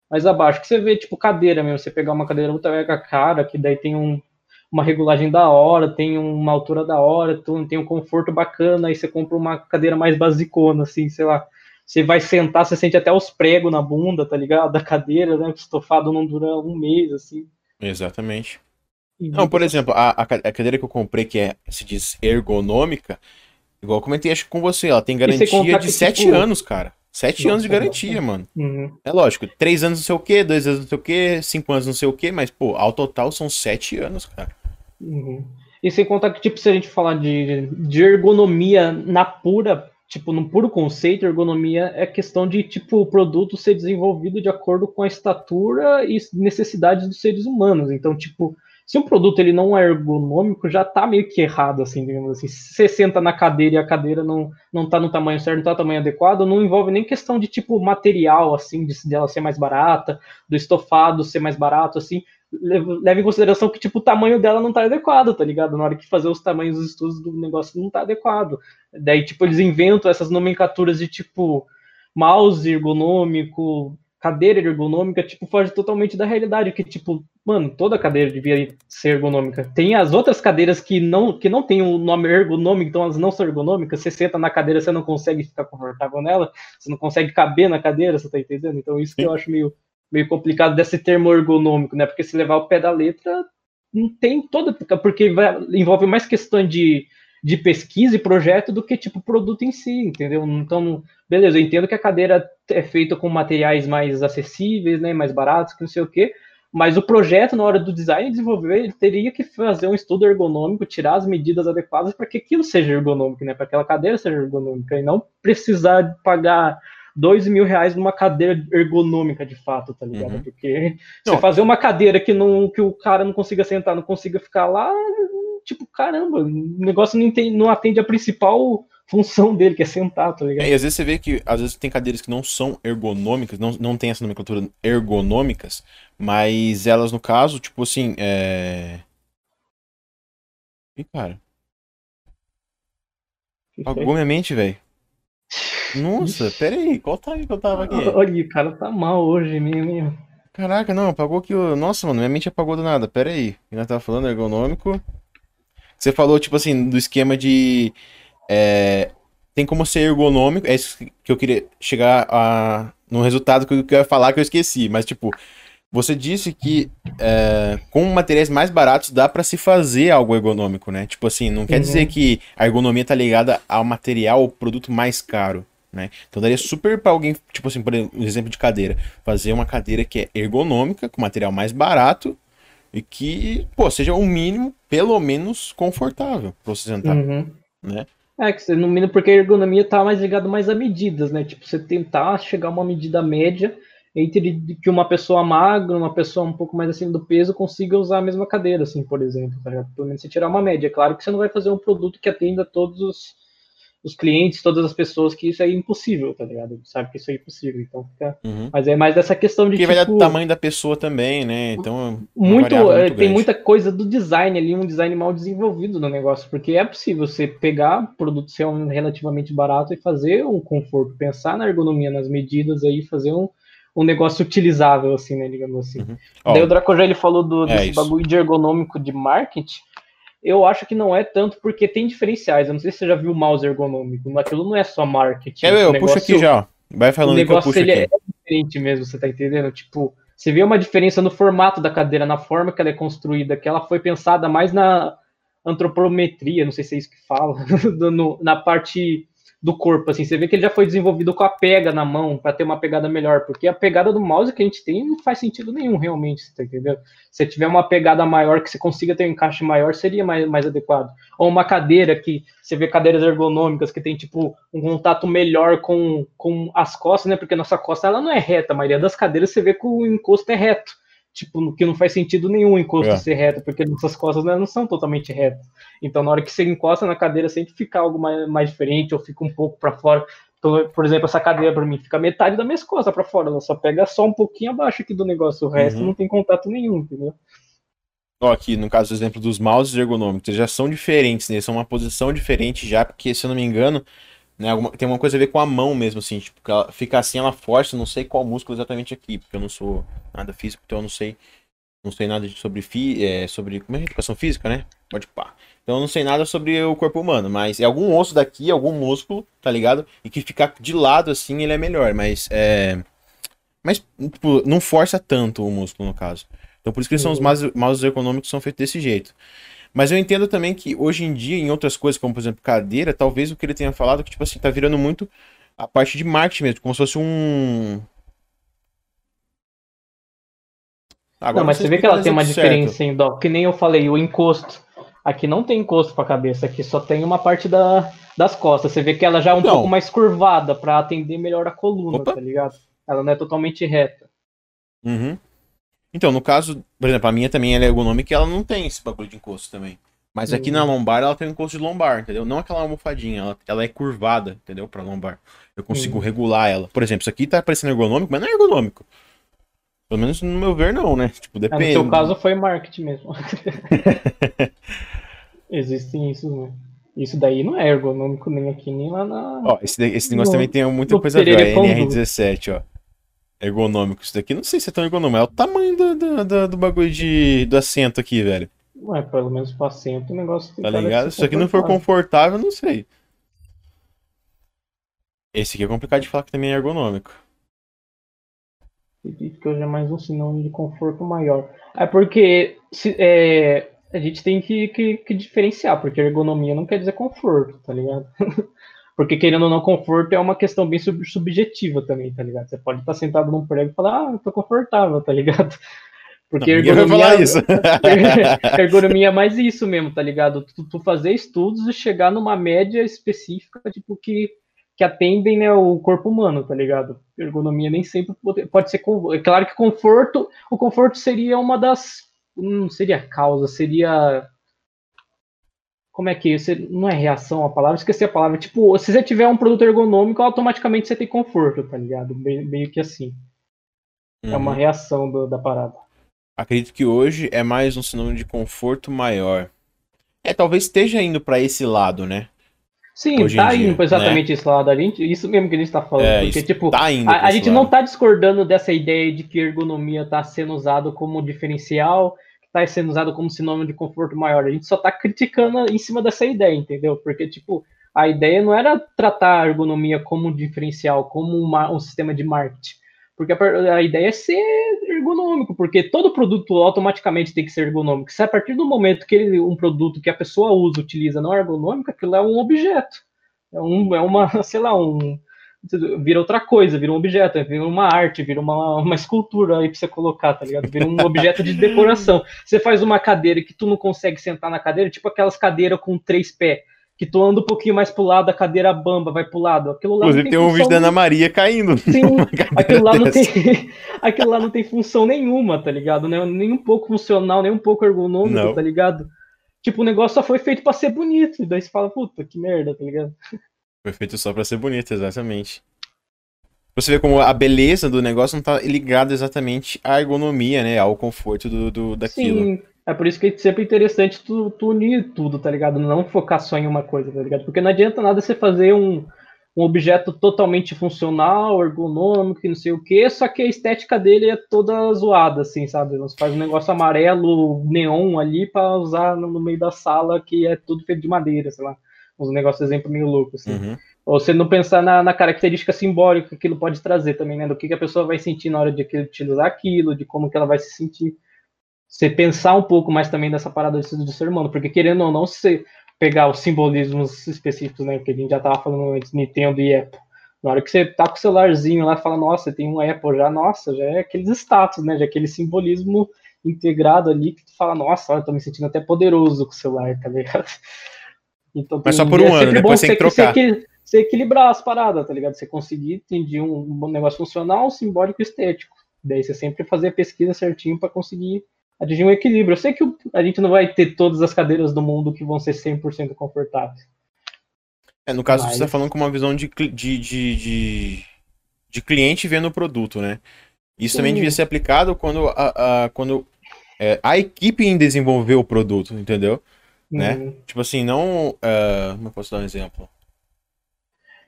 mais abaixo. Que você vê, tipo, cadeira mesmo, você pegar uma cadeira ultra mega cara, que daí tem um, uma regulagem da hora, tem uma altura da hora, tem um conforto bacana, aí você compra uma cadeira mais basicona, assim, sei lá. Você vai sentar, você sente até os pregos na bunda, tá ligado? Da cadeira, né? O estofado não dura um mês, assim. Exatamente. Não, por exemplo, a, a cadeira que eu comprei, que é, se diz ergonômica, igual eu comentei acho com você, ela tem garantia de 7 tipo... anos, cara. Sete Nossa, anos de garantia, mano. Uhum. É lógico, três anos não sei o quê, dois anos não sei o quê, cinco anos não sei o quê, mas, pô, ao total são sete anos, cara. Uhum. E sem contar que, tipo, se a gente falar de, de ergonomia na pura, tipo, no puro conceito, ergonomia é questão de, tipo, o produto ser desenvolvido de acordo com a estatura e necessidades dos seres humanos. Então, tipo, se um produto ele não é ergonômico, já tá meio que errado, assim, digamos assim. Se você senta na cadeira e a cadeira não, não tá no tamanho certo, não tá no tamanho adequado, não envolve nem questão de tipo material, assim, de dela ser mais barata, do estofado ser mais barato, assim. Leva em consideração que, tipo, o tamanho dela não tá adequado, tá ligado? Na hora que fazer os tamanhos dos estudos do negócio não tá adequado. Daí, tipo, eles inventam essas nomenclaturas de, tipo, mouse ergonômico, cadeira ergonômica, tipo, foge totalmente da realidade, que, tipo, mano, toda cadeira devia ser ergonômica. Tem as outras cadeiras que não, que não tem o nome ergonômico, então elas não são ergonômicas. Você senta na cadeira, você não consegue ficar confortável nela, você não consegue caber na cadeira, você tá entendendo? Então isso que eu acho meio, meio complicado desse termo ergonômico, né? Porque se levar o pé da letra, não tem toda, porque vai, envolve mais questão de, de pesquisa e projeto do que tipo produto em si, entendeu? Então, beleza, eu entendo que a cadeira é feita com materiais mais acessíveis, né, mais baratos, que não sei o quê, mas o projeto, na hora do design desenvolver, ele teria que fazer um estudo ergonômico, tirar as medidas adequadas para que aquilo seja ergonômico, né? Para que aquela cadeira seja ergonômica, e não precisar pagar dois mil reais numa cadeira ergonômica de fato, tá ligado? Uhum. Porque não. você fazer uma cadeira que, não, que o cara não consiga sentar, não consiga ficar lá, tipo, caramba, o negócio não, tem, não atende a principal função dele, que é sentar, tá ligado? É, e às vezes você vê que às vezes tem cadeiras que não são ergonômicas, não, não tem essa nomenclatura ergonômicas, mas elas, no caso, tipo assim, é. Ih, cara. Apagou minha mente, velho. Nossa, pera aí, qual time que eu tava aqui? Olha, o cara tá mal hoje mesmo. Caraca, não, apagou aqui o. Nossa, mano, minha mente apagou do nada. Pera aí. O que nós tava falando ergonômico. Você falou, tipo assim, do esquema de é, tem como ser ergonômico. É isso que eu queria chegar a, no resultado que eu queria falar que eu esqueci. Mas, tipo, você disse que é, com materiais mais baratos dá para se fazer algo ergonômico, né? Tipo assim, não quer uhum. dizer que a ergonomia tá ligada ao material ou produto mais caro. Né? Então daria super para alguém, tipo assim, por exemplo de cadeira, fazer uma cadeira que é ergonômica, com material mais barato e que, pô, seja o mínimo, pelo menos confortável para você sentar, uhum. né? É, que você, no mínimo, porque a ergonomia tá mais ligado mais a medidas, né? Tipo, você tentar chegar a uma medida média entre que uma pessoa magra, uma pessoa um pouco mais acima do peso consiga usar a mesma cadeira, assim, por exemplo. Tá Pelo menos você tirar uma média. É claro que você não vai fazer um produto que atenda todos os, os clientes, todas as pessoas, que isso é impossível, tá ligado? Sabe que isso é impossível, então fica... Uhum. Mas é mais dessa questão de, Porque tipo... vai dar do tamanho da pessoa também, né? Então... É muito, muito é, tem muita coisa do design ali, um design mal desenvolvido no negócio, porque é possível você pegar produto ser um relativamente barato e fazer um conforto, pensar na ergonomia, nas medidas aí, fazer um, um negócio utilizável, assim, né, digamos assim. Uhum. Daí oh, o Draco já ele falou do, é desse é bagulho de ergonômico de marketing, eu acho que não é tanto porque tem diferenciais. Eu não sei se você já viu o mouse ergonômico, mas aquilo não é só marketing. É, eu, puxo aqui já. Vai falando o negócio, que eu puxo ele aqui. é diferente mesmo, você tá entendendo? Tipo, você vê uma diferença no formato da cadeira, na forma que ela é construída, que ela foi pensada mais na antropometria, não sei se é isso que fala, no, na parte do corpo, assim, você vê que ele já foi desenvolvido com a pega na mão para ter uma pegada melhor, porque a pegada do mouse que a gente tem não faz sentido nenhum realmente, tá entendendo? Se tiver uma pegada maior que você consiga ter um encaixe maior, seria mais, mais adequado. Ou uma cadeira que você vê cadeiras ergonômicas que tem tipo um contato melhor com, com as costas, né? Porque nossa costa ela não é reta, a maioria das cadeiras você vê que o encosto é reto tipo, que não faz sentido nenhum encosto é. ser reto, porque nossas costas né, não são totalmente retas. Então, na hora que você encosta na cadeira, sempre fica algo mais, mais diferente, ou fica um pouco para fora. Por, por exemplo, essa cadeira para mim fica metade da minha costa para fora, ela só pega só um pouquinho abaixo aqui do negócio, o resto uhum. não tem contato nenhum, entendeu? Ó, aqui no caso do exemplo dos mouses ergonômicos, eles já são diferentes, né? Eles são uma posição diferente já, porque se eu não me engano, né, alguma, tem uma coisa a ver com a mão mesmo, assim, tipo, que ela fica assim, ela força, não sei qual músculo exatamente aqui, porque eu não sou nada físico, então eu não sei, não sei nada sobre, fi, é, sobre como é, educação física, né? Pode pá. Então eu não sei nada sobre o corpo humano, mas é algum osso daqui, algum músculo, tá ligado? E que ficar de lado assim, ele é melhor, mas é. Mas, tipo, não força tanto o músculo, no caso. Então por isso que são os uhum. mouses econômicos são feitos desse jeito. Mas eu entendo também que hoje em dia, em outras coisas, como por exemplo cadeira, talvez o que ele tenha falado, que tipo assim, tá virando muito a parte de marketing mesmo, como se fosse um. Agora, não, mas você vê que ela tem uma diferença em dó, que nem eu falei, o encosto. Aqui não tem encosto para a cabeça, aqui só tem uma parte da, das costas. Você vê que ela já é um não. pouco mais curvada para atender melhor a coluna, Opa. tá ligado? Ela não é totalmente reta. Uhum. Então, no caso, por exemplo, a minha também é ergonômica e ela não tem esse bagulho de encosto também. Mas aqui uhum. na lombar ela tem um encosto de lombar, entendeu? Não aquela almofadinha, ela, ela é curvada, entendeu? Pra lombar. Eu consigo uhum. regular ela. Por exemplo, isso aqui tá parecendo ergonômico, mas não é ergonômico. Pelo menos no meu ver, não, né? Tipo, depende. É, no seu caso foi marketing mesmo. Existem isso, né? Isso daí não é ergonômico nem aqui, nem lá na. Ó, esse, esse negócio no, também tem muita coisa a ver, a NR17, ó. Ergonômico. Isso daqui não sei se é tão ergonômico. É o tamanho do, do, do, do bagulho de, do assento aqui, velho. Ué, pelo menos pro assento o negócio Tá ligado? Se isso aqui não for confortável, não sei. Esse aqui é complicado de falar que também é ergonômico. Acredito que hoje é mais um sinônimo de conforto maior. É porque se, é, a gente tem que, que, que, diferenciar, porque ergonomia não quer dizer conforto, tá ligado? porque querendo ou não, conforto é uma questão bem sub, subjetiva também, tá ligado? Você pode estar sentado num prego e falar, ah, eu tô confortável, tá ligado? Porque não, ergonomia, isso. ergonomia é mais isso mesmo, tá ligado? Tu, tu, fazer estudos e chegar numa média específica, tipo, que, que atendem né, o corpo humano, tá ligado? Ergonomia nem sempre pode, pode ser. É claro que conforto, o conforto seria uma das não seria causa, seria. Como é que você não é reação a palavra? Esqueci a palavra. Tipo, se você tiver um produto ergonômico, automaticamente você tem conforto, tá ligado? Meio, meio que assim. Uhum. É uma uhum. reação do, da parada. Acredito que hoje é mais um sinônimo de conforto maior. É, talvez esteja indo para esse lado, né? Sim, Hoje tá indo pra exatamente né? esse lado. A gente, isso mesmo que a gente tá falando. É, porque, tipo, tá a, a gente lado. não tá discordando dessa ideia de que ergonomia tá sendo usado como diferencial, que tá sendo usado como sinônimo de conforto maior. A gente só tá criticando em cima dessa ideia, entendeu? Porque, tipo, a ideia não era tratar a ergonomia como um diferencial, como uma, um sistema de marketing. Porque a, a, ideia é ser ergonômico, porque todo produto automaticamente tem que ser ergonômico. Se a partir do momento que ele, um produto que a pessoa usa, utiliza, não é ergonômico, aquilo é um objeto. É, um, é uma, sei lá, um. Vira outra coisa, vira um objeto, vira uma arte, vira uma, uma escultura aí pra você colocar, tá ligado? Vira um objeto de decoração. Você faz uma cadeira que tu não consegue sentar na cadeira, tipo aquelas cadeiras com três pés que tu anda um pouquinho mais pro lado, a cadeira bamba vai pro lado. Aquilo lá Inclusive tem, tem um vídeo da Ana Maria caindo. Sim, aquilo lá, não tem, aquilo lá não tem função nenhuma, tá ligado? Nem um pouco funcional, nem um pouco ergonômico, não. tá ligado? Tipo, o negócio só foi feito para ser bonito. E daí você fala, puta, que merda, tá ligado? Foi feito só para ser bonito, exatamente. Você vê como a beleza do negócio não tá ligada exatamente à ergonomia, né? Ao conforto do, do daquilo. Sim, é por isso que é sempre interessante tu, tu, unir tudo, tá ligado? Não focar só em uma coisa, tá ligado? Porque não adianta nada você fazer um, um objeto totalmente funcional, ergonômico, não sei o que, só que a estética dele é toda zoada, assim, sabe? Você faz um negócio amarelo, neon ali para usar no, no, meio da sala que é tudo feito de madeira, sei lá. Uns negócios, exemplo, meio louco, assim. Uhum. Ou você não pensar na, na, característica simbólica que aquilo pode trazer também, né? Do que, que a pessoa vai sentir na hora de utilizar aquilo, de como que ela vai se sentir você pensar um pouco mais também dessa parada do ser humano, porque querendo ou não, se pegar os simbolismos específicos, né, que a gente já tava falando antes, Nintendo e Apple, na hora que você tá com o celularzinho lá e fala, nossa, tem um Apple já, nossa, já é aqueles status, né, já é aquele simbolismo integrado ali que tu fala, nossa, eu tô me sentindo até poderoso com o celular, tá ligado? Então, Mas só por um é ano, depois tem que trocar. Você, você equilibrar as paradas, tá ligado? Você conseguir entender um, um negócio funcional, simbólico e estético. Daí você sempre fazer a pesquisa certinho para conseguir atingir um equilíbrio. Eu sei que a gente não vai ter todas as cadeiras do mundo que vão ser 100% confortáveis. É, no caso, Mas... você está falando com uma visão de, de, de, de, de cliente vendo o produto, né? Isso Sim. também devia ser aplicado quando a, a quando é, a equipe em desenvolver o produto, entendeu? Né? Uhum. Tipo assim, não. Uh, como eu posso dar um exemplo?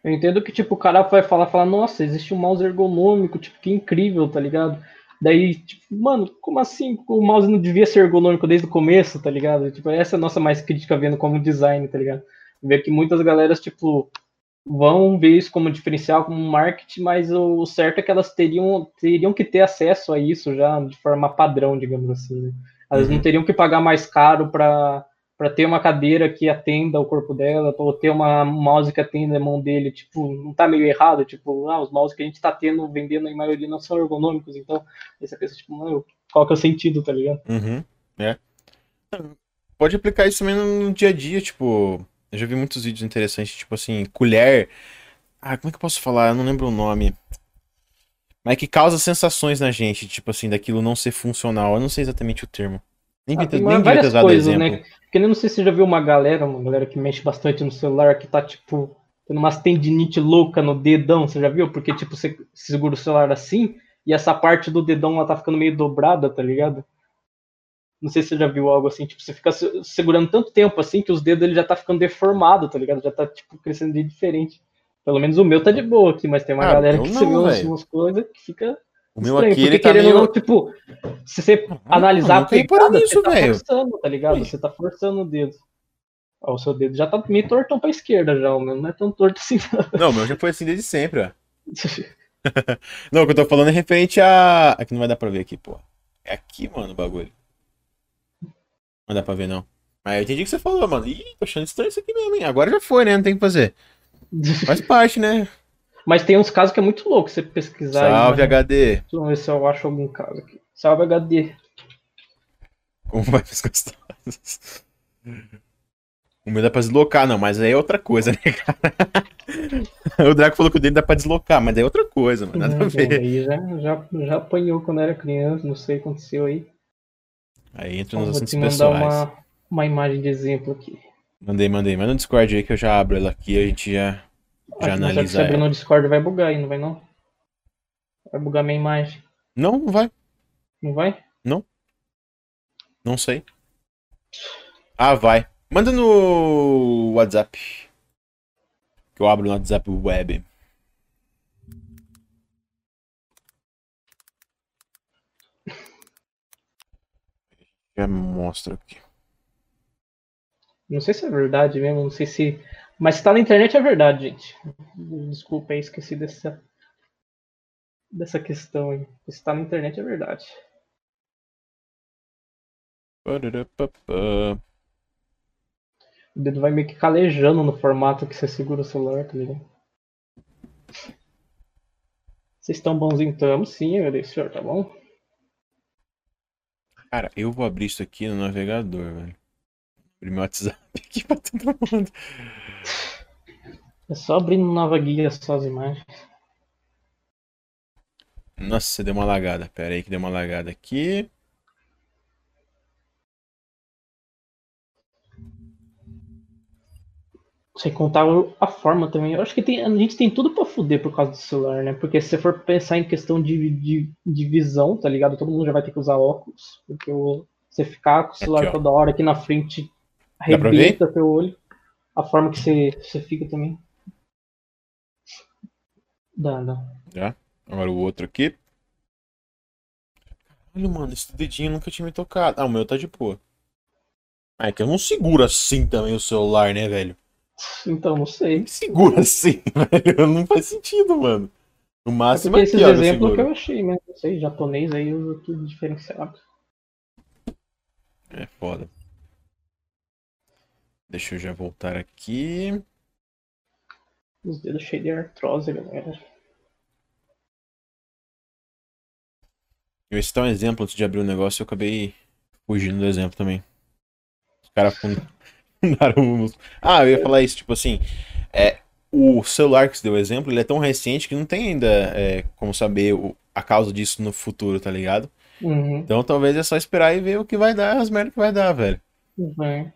Eu entendo que, tipo, o cara vai falar, falar, nossa, existe um mouse ergonômico, tipo, que incrível, tá ligado? Daí, tipo, mano, como assim o mouse não devia ser ergonômico desde o começo, tá ligado? Tipo, essa é a nossa mais crítica vendo como design, tá ligado? Ver que muitas galeras, tipo, vão ver isso como diferencial, como marketing, mas o certo é que elas teriam, teriam que ter acesso a isso já de forma padrão, digamos assim, né? Elas uhum. não teriam que pagar mais caro para para ter uma cadeira que atenda o corpo dela, ou ter uma mouse que atenda a mão dele, tipo, não tá meio errado, tipo, ah, os mouse que a gente tá tendo, vendendo, em maioria não são ergonômicos, então, você pensa, tipo, mano, qual que é o sentido, tá ligado? Uhum, é. Pode aplicar isso também no dia a dia, tipo, eu já vi muitos vídeos interessantes, tipo assim, colher, ah, como é que eu posso falar? Eu não lembro o nome. Mas que causa sensações na gente, tipo assim, daquilo não ser funcional, eu não sei exatamente o termo. Nem, Ah, tem nem várias coisas, né? Porque eu não sei se você já viu uma galera, uma galera que mexe bastante no celular, que tá, tipo, tendo umas tendinite louca no dedão, você já viu? Porque, tipo, você segura o celular assim, e essa parte do dedão, ela tá ficando meio dobrada, tá ligado? Não sei se você já viu algo assim, tipo, você fica se- segurando tanto tempo assim, que os dedos ele já tá ficando deformado, tá ligado? Já tá, tipo, crescendo de diferente. Pelo menos o meu tá de boa aqui, mas tem uma Ah, galera que não, umas, velho. umas coisas que fica O meu estranho, aqui, porque ele tá querendo meio... não, tipo, se você analisar a nunca reparei pegada, nisso, você tá velho. forçando, tá ligado? Você tá forçando o dedo. Ó, o seu dedo já tá meio tortão pra esquerda já, o meu não é tão torto assim. Não, o meu já foi assim desde sempre, ó. Não, o que eu tô falando é referente a. Aqui não vai dar pra ver aqui, pô. É aqui, mano, o bagulho. Não dá pra ver, não. Mas eu entendi o que você falou, mano. Ih, tô achando estranho isso aqui mesmo, hein? Agora já foi, né? Não tem o que fazer. Faz parte, né? Mas tem uns casos que é muito louco você pesquisar. aí, Salve, né? HD. Vamos ver se eu acho algum caso aqui. Salve HD. Como vai gostosos? O meu dá pra deslocar, não, mas aí é outra coisa, né, cara? O Draco falou que o dele dá pra deslocar, mas aí é outra coisa, mano. Nada a ver. Aí já, já, já apanhou quando era criança, não sei o que aconteceu aí. Aí entra nos vou assuntos te mandar pessoais. uma, uma imagem de exemplo aqui. Mandei, mandei. Manda no Discord aí que eu já abro ela aqui e a gente já, já Acho que mas só que analisa você abrir no Discord vai bugar aí, não vai não? Vai bugar minha imagem. Não, não vai. Não vai? Não sei. Ah, vai. Manda no WhatsApp. Que eu abro no WhatsApp web. Já mostro aqui. Não sei se é verdade mesmo, não sei se. Mas se tá na internet é verdade, gente. Desculpa aí, esqueci dessa, dessa questão aí. Se tá na internet é verdade. O dedo vai meio que calejando no formato que você segura o celular, tá ligado? Vocês estão bonzinhos? Estamos sim, meu Deus, senhor, tá bom? Cara, eu vou abrir isso aqui no navegador, velho. Abrir meu WhatsApp aqui pra todo mundo. É só abrir no nova guia só as imagens. Nossa, deu uma lagada. Pera aí que deu uma lagada aqui. Sem contar a forma também. Eu acho que tem, a gente tem tudo pra fuder por causa do celular, né? Porque se você for pensar em questão de, de, de visão, tá ligado? Todo mundo já vai ter que usar óculos. Porque você ficar com o celular Aqui, toda hora aqui na frente arrebenta teu olho. A forma que você, você fica também. Dá, dá. Agora o outro aqui. Olha, mano, esse dedinho nunca tinha me tocado. Ah, o meu tá de boa. Ah, é que eu não seguro assim também o celular, né, velho? Então, não sei. Segura assim, velho. Não faz sentido, mano. No É máximo porque aqui, esses ó, eu exemplos que eu achei mesmo. Não sei, japonês aí usa tudo diferenciado. É foda. Deixa eu já voltar aqui. Os dedos cheios de artrose, galera. Eu ia citar um exemplo antes de abrir o negócio eu acabei fugindo do exemplo também. Os caras fundaram um... Ah, eu ia falar isso, tipo assim. É, o celular que você deu o exemplo, ele é tão recente que não tem ainda é, como saber o- a causa disso no futuro, tá ligado? Uhum. Então talvez é só esperar e ver o que vai dar, as merdas que vai dar, velho. Vai.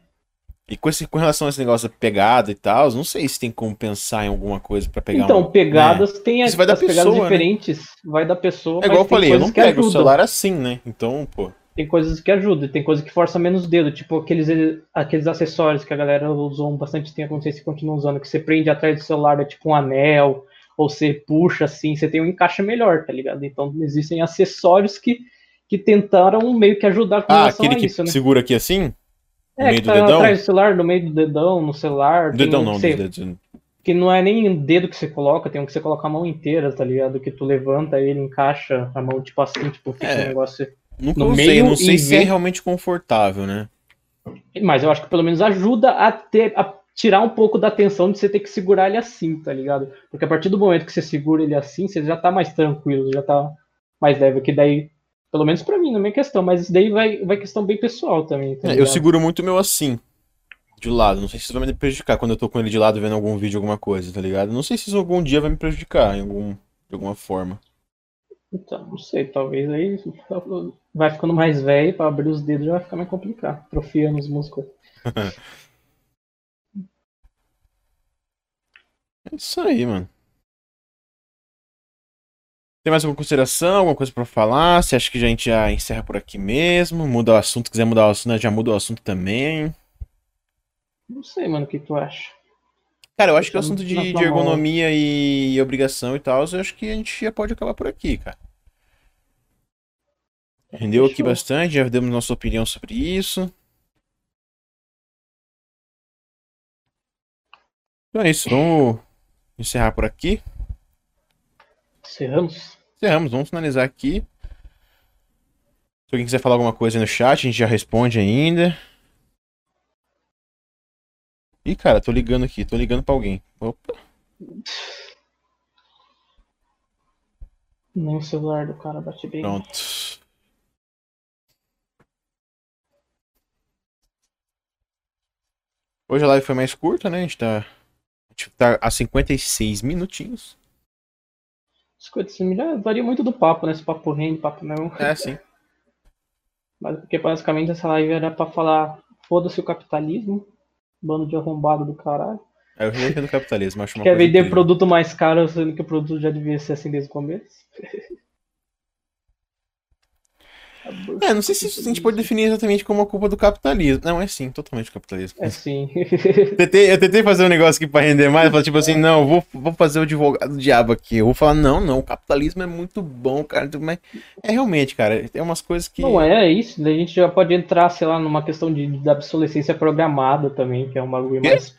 E com, esse, com relação a esse negócio da pegada e tal, não sei se tem como pensar em alguma coisa pra pegar Então, uma- pegadas tem as, vai da as pegadas pessoa, né? diferentes, vai da pessoa. É igual eu falei, eu coisas não que pego o celular assim, né? Então, pô. Tem coisas que ajudam, tem coisa que força menos o dedo, tipo aqueles, aqueles acessórios que a galera usou bastante tempo, não sei se continua usando, que você prende atrás do celular, é tipo um anel, ou você puxa assim, você tem um encaixe melhor, tá ligado? Então existem acessórios que, que tentaram meio que ajudar com Ah, relação aquele a que isso, né? segura aqui assim? No É, meio que do tá dedão? atrás do celular, no meio do dedão, no celular. Dedão um não, que você- dedos. que não é nem o dedo que você coloca, tem um que você coloca a mão inteira, tá ligado? Que tu levanta ele, encaixa a mão, tipo assim, tipo, fica É. um negócio. Nunca No usei, meio não sei se é realmente confortável, né? Mas eu acho que pelo menos ajuda a ter a tirar um pouco da tensão de você ter que segurar ele assim, tá ligado? Porque a partir do momento que você segura ele assim, você já tá mais tranquilo, já tá mais leve, que daí, pelo menos para mim, não é minha questão, mas isso daí vai, vai questão bem pessoal também. Tá é, eu seguro muito o meu assim, de lado. Não sei se isso vai me prejudicar quando eu tô com ele de lado vendo algum vídeo, alguma coisa, tá ligado? Não sei se isso algum dia vai me prejudicar em algum, de alguma forma. Então, não sei, talvez aí vai ficando mais velho, para abrir os dedos já vai ficar mais complicado, atrofiando os músculos. é isso aí, mano. Tem mais alguma consideração, alguma coisa para falar? Você acha que a gente já encerra por aqui mesmo? Muda o assunto, Se quiser mudar o assunto, já muda o assunto também. Não sei, mano, o que tu acha? Cara, eu acho que o assunto de, de ergonomia e obrigação e tal, eu acho que a gente já pode acabar por aqui, cara. Rendeu aqui bastante, já demos nossa opinião sobre isso. Então é isso, vamos encerrar por aqui. Encerramos? Encerramos, vamos finalizar aqui. Se alguém quiser falar alguma coisa no chat, a gente já responde ainda. Ih, cara, tô ligando aqui, tô ligando pra alguém. Opa. Nem o celular do cara bate bem. Pronto. Hoje a live foi mais curta, né? A gente tá, a gente tá a 56 minutinhos. 56 minutos varia muito do papo, né? Se papo rende, papo não. É, sim. Mas porque basicamente essa live era pra falar foda-se o capitalismo, bando de arrombado do caralho. É o rei do capitalismo, acho uma Quer vender incrível. produto mais caro, sendo que o produto já devia ser assim desde o começo. É, não sei se a gente pode definir exatamente como a culpa do capitalismo. Não, é sim, totalmente capitalismo. É sim. eu, tentei, eu tentei fazer um negócio aqui pra render mais, falar tipo assim, não, vou, vou fazer o advogado do diabo aqui. Eu vou falar, não, não, o capitalismo é muito bom, cara. Mas é realmente, cara, é umas coisas que. Não, é isso. A gente já pode entrar, sei lá, numa questão de, de obsolescência programada também, que é um bagulho mais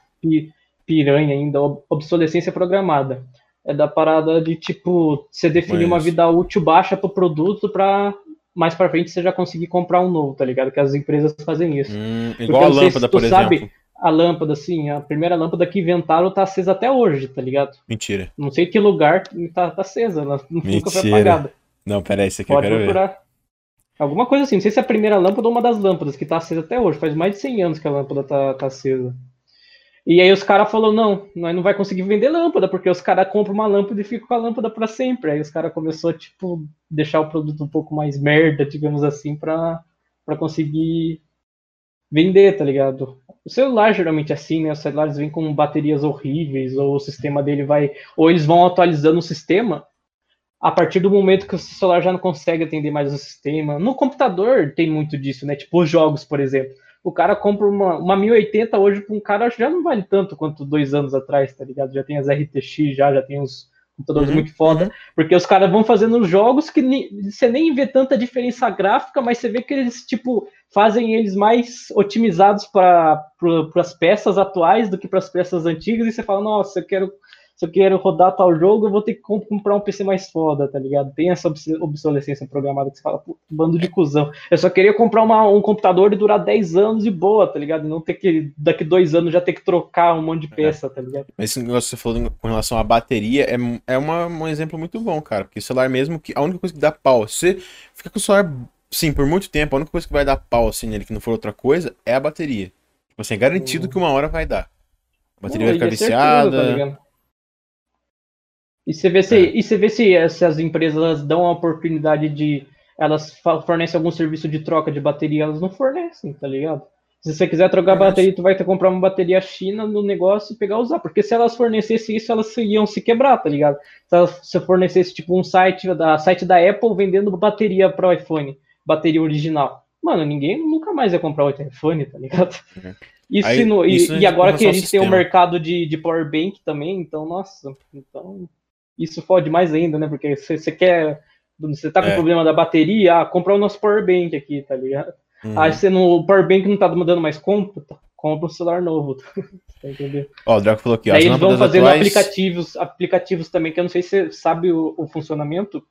piranha ainda, obsolescência programada. É da parada de, tipo, você definir uma vida útil baixa pro produto pra mais para frente você já conseguir comprar um novo, tá ligado? Que as empresas fazem isso. Hum, igual a lâmpada, por sabe, exemplo. A lâmpada, sim, a primeira lâmpada que inventaram tá acesa até hoje, tá ligado? Mentira. Não sei que lugar tá, tá acesa, ela nunca foi apagada. Não, peraí, isso aqui Pode eu quero procurar. ver. Alguma coisa assim, não sei se é a primeira lâmpada ou uma das lâmpadas que tá acesa até hoje. Faz mais de 100 anos que a lâmpada tá, tá acesa. E aí os caras falaram, não, nós não vai conseguir vender lâmpada, porque os caras compram uma lâmpada e ficam com a lâmpada para sempre. Aí os caras começou tipo, deixar o produto um pouco mais merda, digamos assim, para conseguir vender, tá ligado? O celular geralmente é assim, né? Os celulares vêm com baterias horríveis, ou o sistema dele vai. Ou eles vão atualizando o sistema a partir do momento que o celular já não consegue atender mais o sistema. No computador tem muito disso, né? Tipo os jogos, por exemplo o cara compra uma, uma 1080 hoje para um cara já não vale tanto quanto dois anos atrás, tá ligado? Já tem as RTX, já, já tem os computadores uhum, muito foda, uhum. porque os caras vão fazendo jogos que ni, você nem vê tanta diferença gráfica, mas você vê que eles, tipo, fazem eles mais otimizados para as peças atuais do que para as peças antigas, e você fala, nossa, eu quero se eu quero rodar tal jogo, eu vou ter que comprar um PC mais foda, tá ligado? Tem essa obsolescência programada que você fala, bando de cuzão. Eu só queria comprar uma, um computador e durar 10 anos de boa, tá ligado? Não ter que, daqui dois anos, já ter que trocar um monte de é. peça, é. tá ligado? Mas esse negócio que você falou com relação à bateria é, é uma, um exemplo muito bom, cara. Porque o celular mesmo, que a única coisa que dá pau, você fica com o celular, sim, por muito tempo, a única coisa que vai dar pau, assim, nele, que não for outra coisa, é a bateria. Tipo assim, é garantido uhum. que uma hora vai dar. A bateria vai ficar é viciada. Certeza, tá e você vê se, é. e você vê se, se as empresas dão a oportunidade de. Elas fornecem algum serviço de troca de bateria, elas não fornecem, tá ligado? Se você quiser trocar bateria, tu vai ter que comprar uma bateria China no negócio e pegar usar. Porque se elas fornecessem isso, elas iam se quebrar, tá ligado? Se elas se fornecesse tipo um site da site da Apple vendendo bateria para o iPhone, bateria original. Mano, ninguém nunca mais ia comprar outro iPhone, tá ligado? Isso, Aí, no, isso e, e, agora que a gente tem um mercado de, de power bank também, então, nossa, então isso fode mais ainda, né? Porque você quer. Você tá com é. problema da bateria, ah, comprar o nosso power bank aqui, tá ligado? Uhum. Aí você no o power bank não tá dando mais compra, tá, compra um celular novo. Tá Ó, o Draco falou aqui, Aí eles vão fazendo atuais... aplicativos, aplicativos também, que eu não sei se você sabe o, o funcionamento.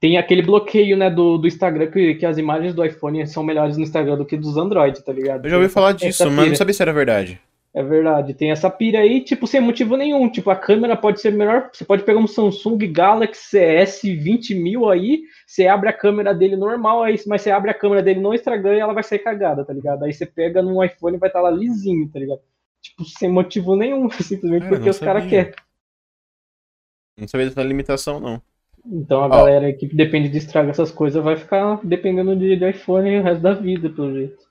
tem aquele bloqueio, né, do, do Instagram, que, que as imagens do iPhone são melhores no Instagram do que dos Android, tá ligado? Eu já ouvi falar disso, mas não sabia se era verdade. É verdade, tem essa pira aí, tipo, sem motivo nenhum. Tipo, a câmera pode ser melhor. Você pode pegar um Samsung Galaxy CS 20 mil aí, você abre a câmera dele normal, aí, mas você abre a câmera dele no Instagram e ela vai sair cagada, tá ligado? Aí você pega no iPhone e vai estar tá lá lisinho, tá ligado? Tipo, sem motivo nenhum, simplesmente porque os caras querem. Não sabia dessa limitação, não. Então a oh. galera que depende de estragar essas coisas vai ficar dependendo de, de iPhone o resto da vida, pelo jeito.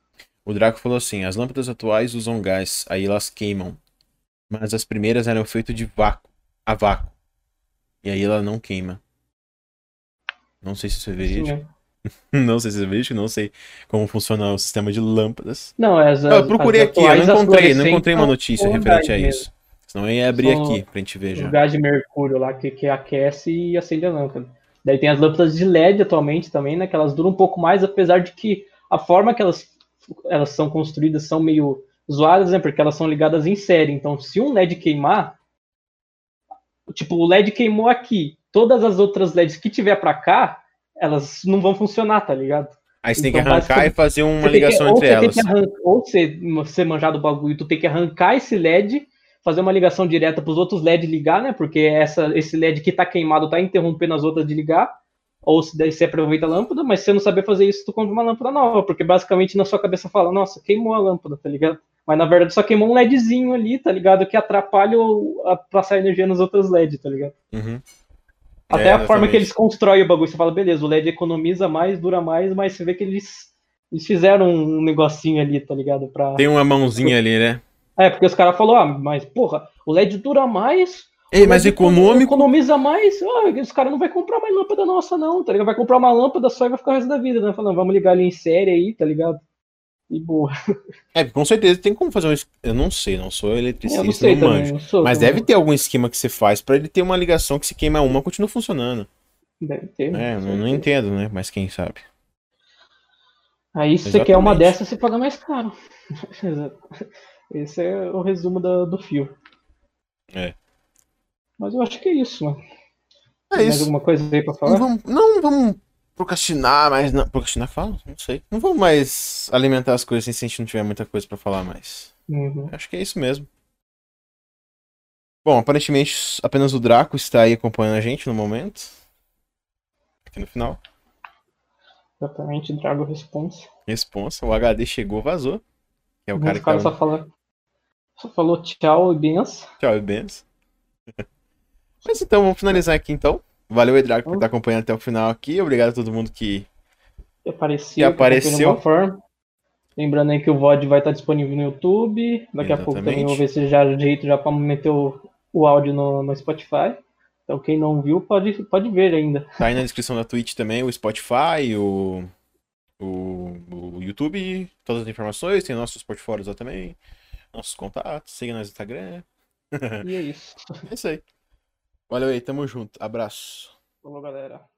O Draco falou assim: as lâmpadas atuais usam gás, aí elas queimam. Mas as primeiras eram feitas de vácuo, a vácuo. E aí ela não queima. Não sei se isso é verídico. não sei se é verídico, não sei como funciona o sistema de lâmpadas. Não, as, as Eu procurei as aqui, eu não encontrei, não encontrei uma notícia referente a isso. Mesmo. Senão eu ia abrir São aqui pra gente ver já. O gás de mercúrio lá que, que aquece e acende a lâmpada. Daí tem as lâmpadas de LED atualmente também, né? Que elas duram um pouco mais, apesar de que a forma que elas, elas são construídas são meio zoadas, né? Porque elas são ligadas em série. Então, se um LED queimar, tipo, o LED queimou aqui, todas as outras LEDs que tiver para cá, elas não vão funcionar, tá ligado? Aí você então, tem que então, arrancar e fazer uma ligação que, entre elas. Arrancar, ou você, você manjar do bagulho, tu tem que arrancar esse LED fazer uma ligação direta para os outros LEDs ligar, né? Porque essa, esse LED que está queimado está interrompendo as outras de ligar. Ou se daí você aproveita a lâmpada, mas se você não saber fazer isso, tu compra uma lâmpada nova, porque basicamente na sua cabeça fala, nossa, queimou a lâmpada, tá ligado? Mas na verdade só queimou um LEDzinho ali, tá ligado? Que atrapalha a passar energia nos outros LEDs, tá ligado? Uhum. Até é, a forma que eles constroem o bagulho, você fala, beleza, o LED economiza mais, dura mais, mas você vê que eles, eles fizeram um negocinho ali, tá ligado? Pra... Tem uma mãozinha ali, né? É, porque os caras falaram, ah, mas porra, o LED dura mais. Ei, mas econômico. Economiza mais. Ah, os caras não vai comprar mais lâmpada nossa, não, tá ligado? Vai comprar uma lâmpada só e vai ficar o resto da vida, né? Falando, vamos ligar ali em série aí, tá ligado? E boa. É, com certeza tem como fazer um. Eu não sei, não sou eletricista, eu não, sei não manjo. Não sou, mas deve ter algum esquema que você faz para ele ter uma ligação que se queima uma continua funcionando. Deve ter. É, não, não entendo, né? Mas quem sabe. Aí se você quer uma dessa, você paga mais caro. Esse é o resumo do, do fio. É. Mas eu acho que é isso, mano. É Tem isso. Mais alguma coisa aí pra falar? Não vamos, não vamos procrastinar mais. Não, procrastinar fala? Não sei. Não vamos mais alimentar as coisas se a gente não tiver muita coisa pra falar mais. Uhum. Acho que é isso mesmo. Bom, aparentemente apenas o Draco está aí acompanhando a gente no momento. Aqui no final. Exatamente, Drago Responsa. Responsa, o HD chegou, vazou. É o cara, cara que tá... só, só falou tchau e benção. Tchau e benção. Mas então, vamos finalizar aqui então. Valeu, Edrago, por estar acompanhando até o final aqui. Obrigado a todo mundo que, que apareceu. Que apareceu. Lembrando aí que o VOD vai estar disponível no YouTube. Daqui Exatamente. a pouco também vou ver se já jeito já para meter o, o áudio no, no Spotify. Então quem não viu pode, pode ver ainda. Tá aí na descrição da Twitch também o Spotify, o o, o YouTube, todas as informações, tem nossos portfólios lá também, nossos contatos, siga no Instagram. E é isso. é isso aí. Valeu aí, tamo junto. Abraço. Falou, galera.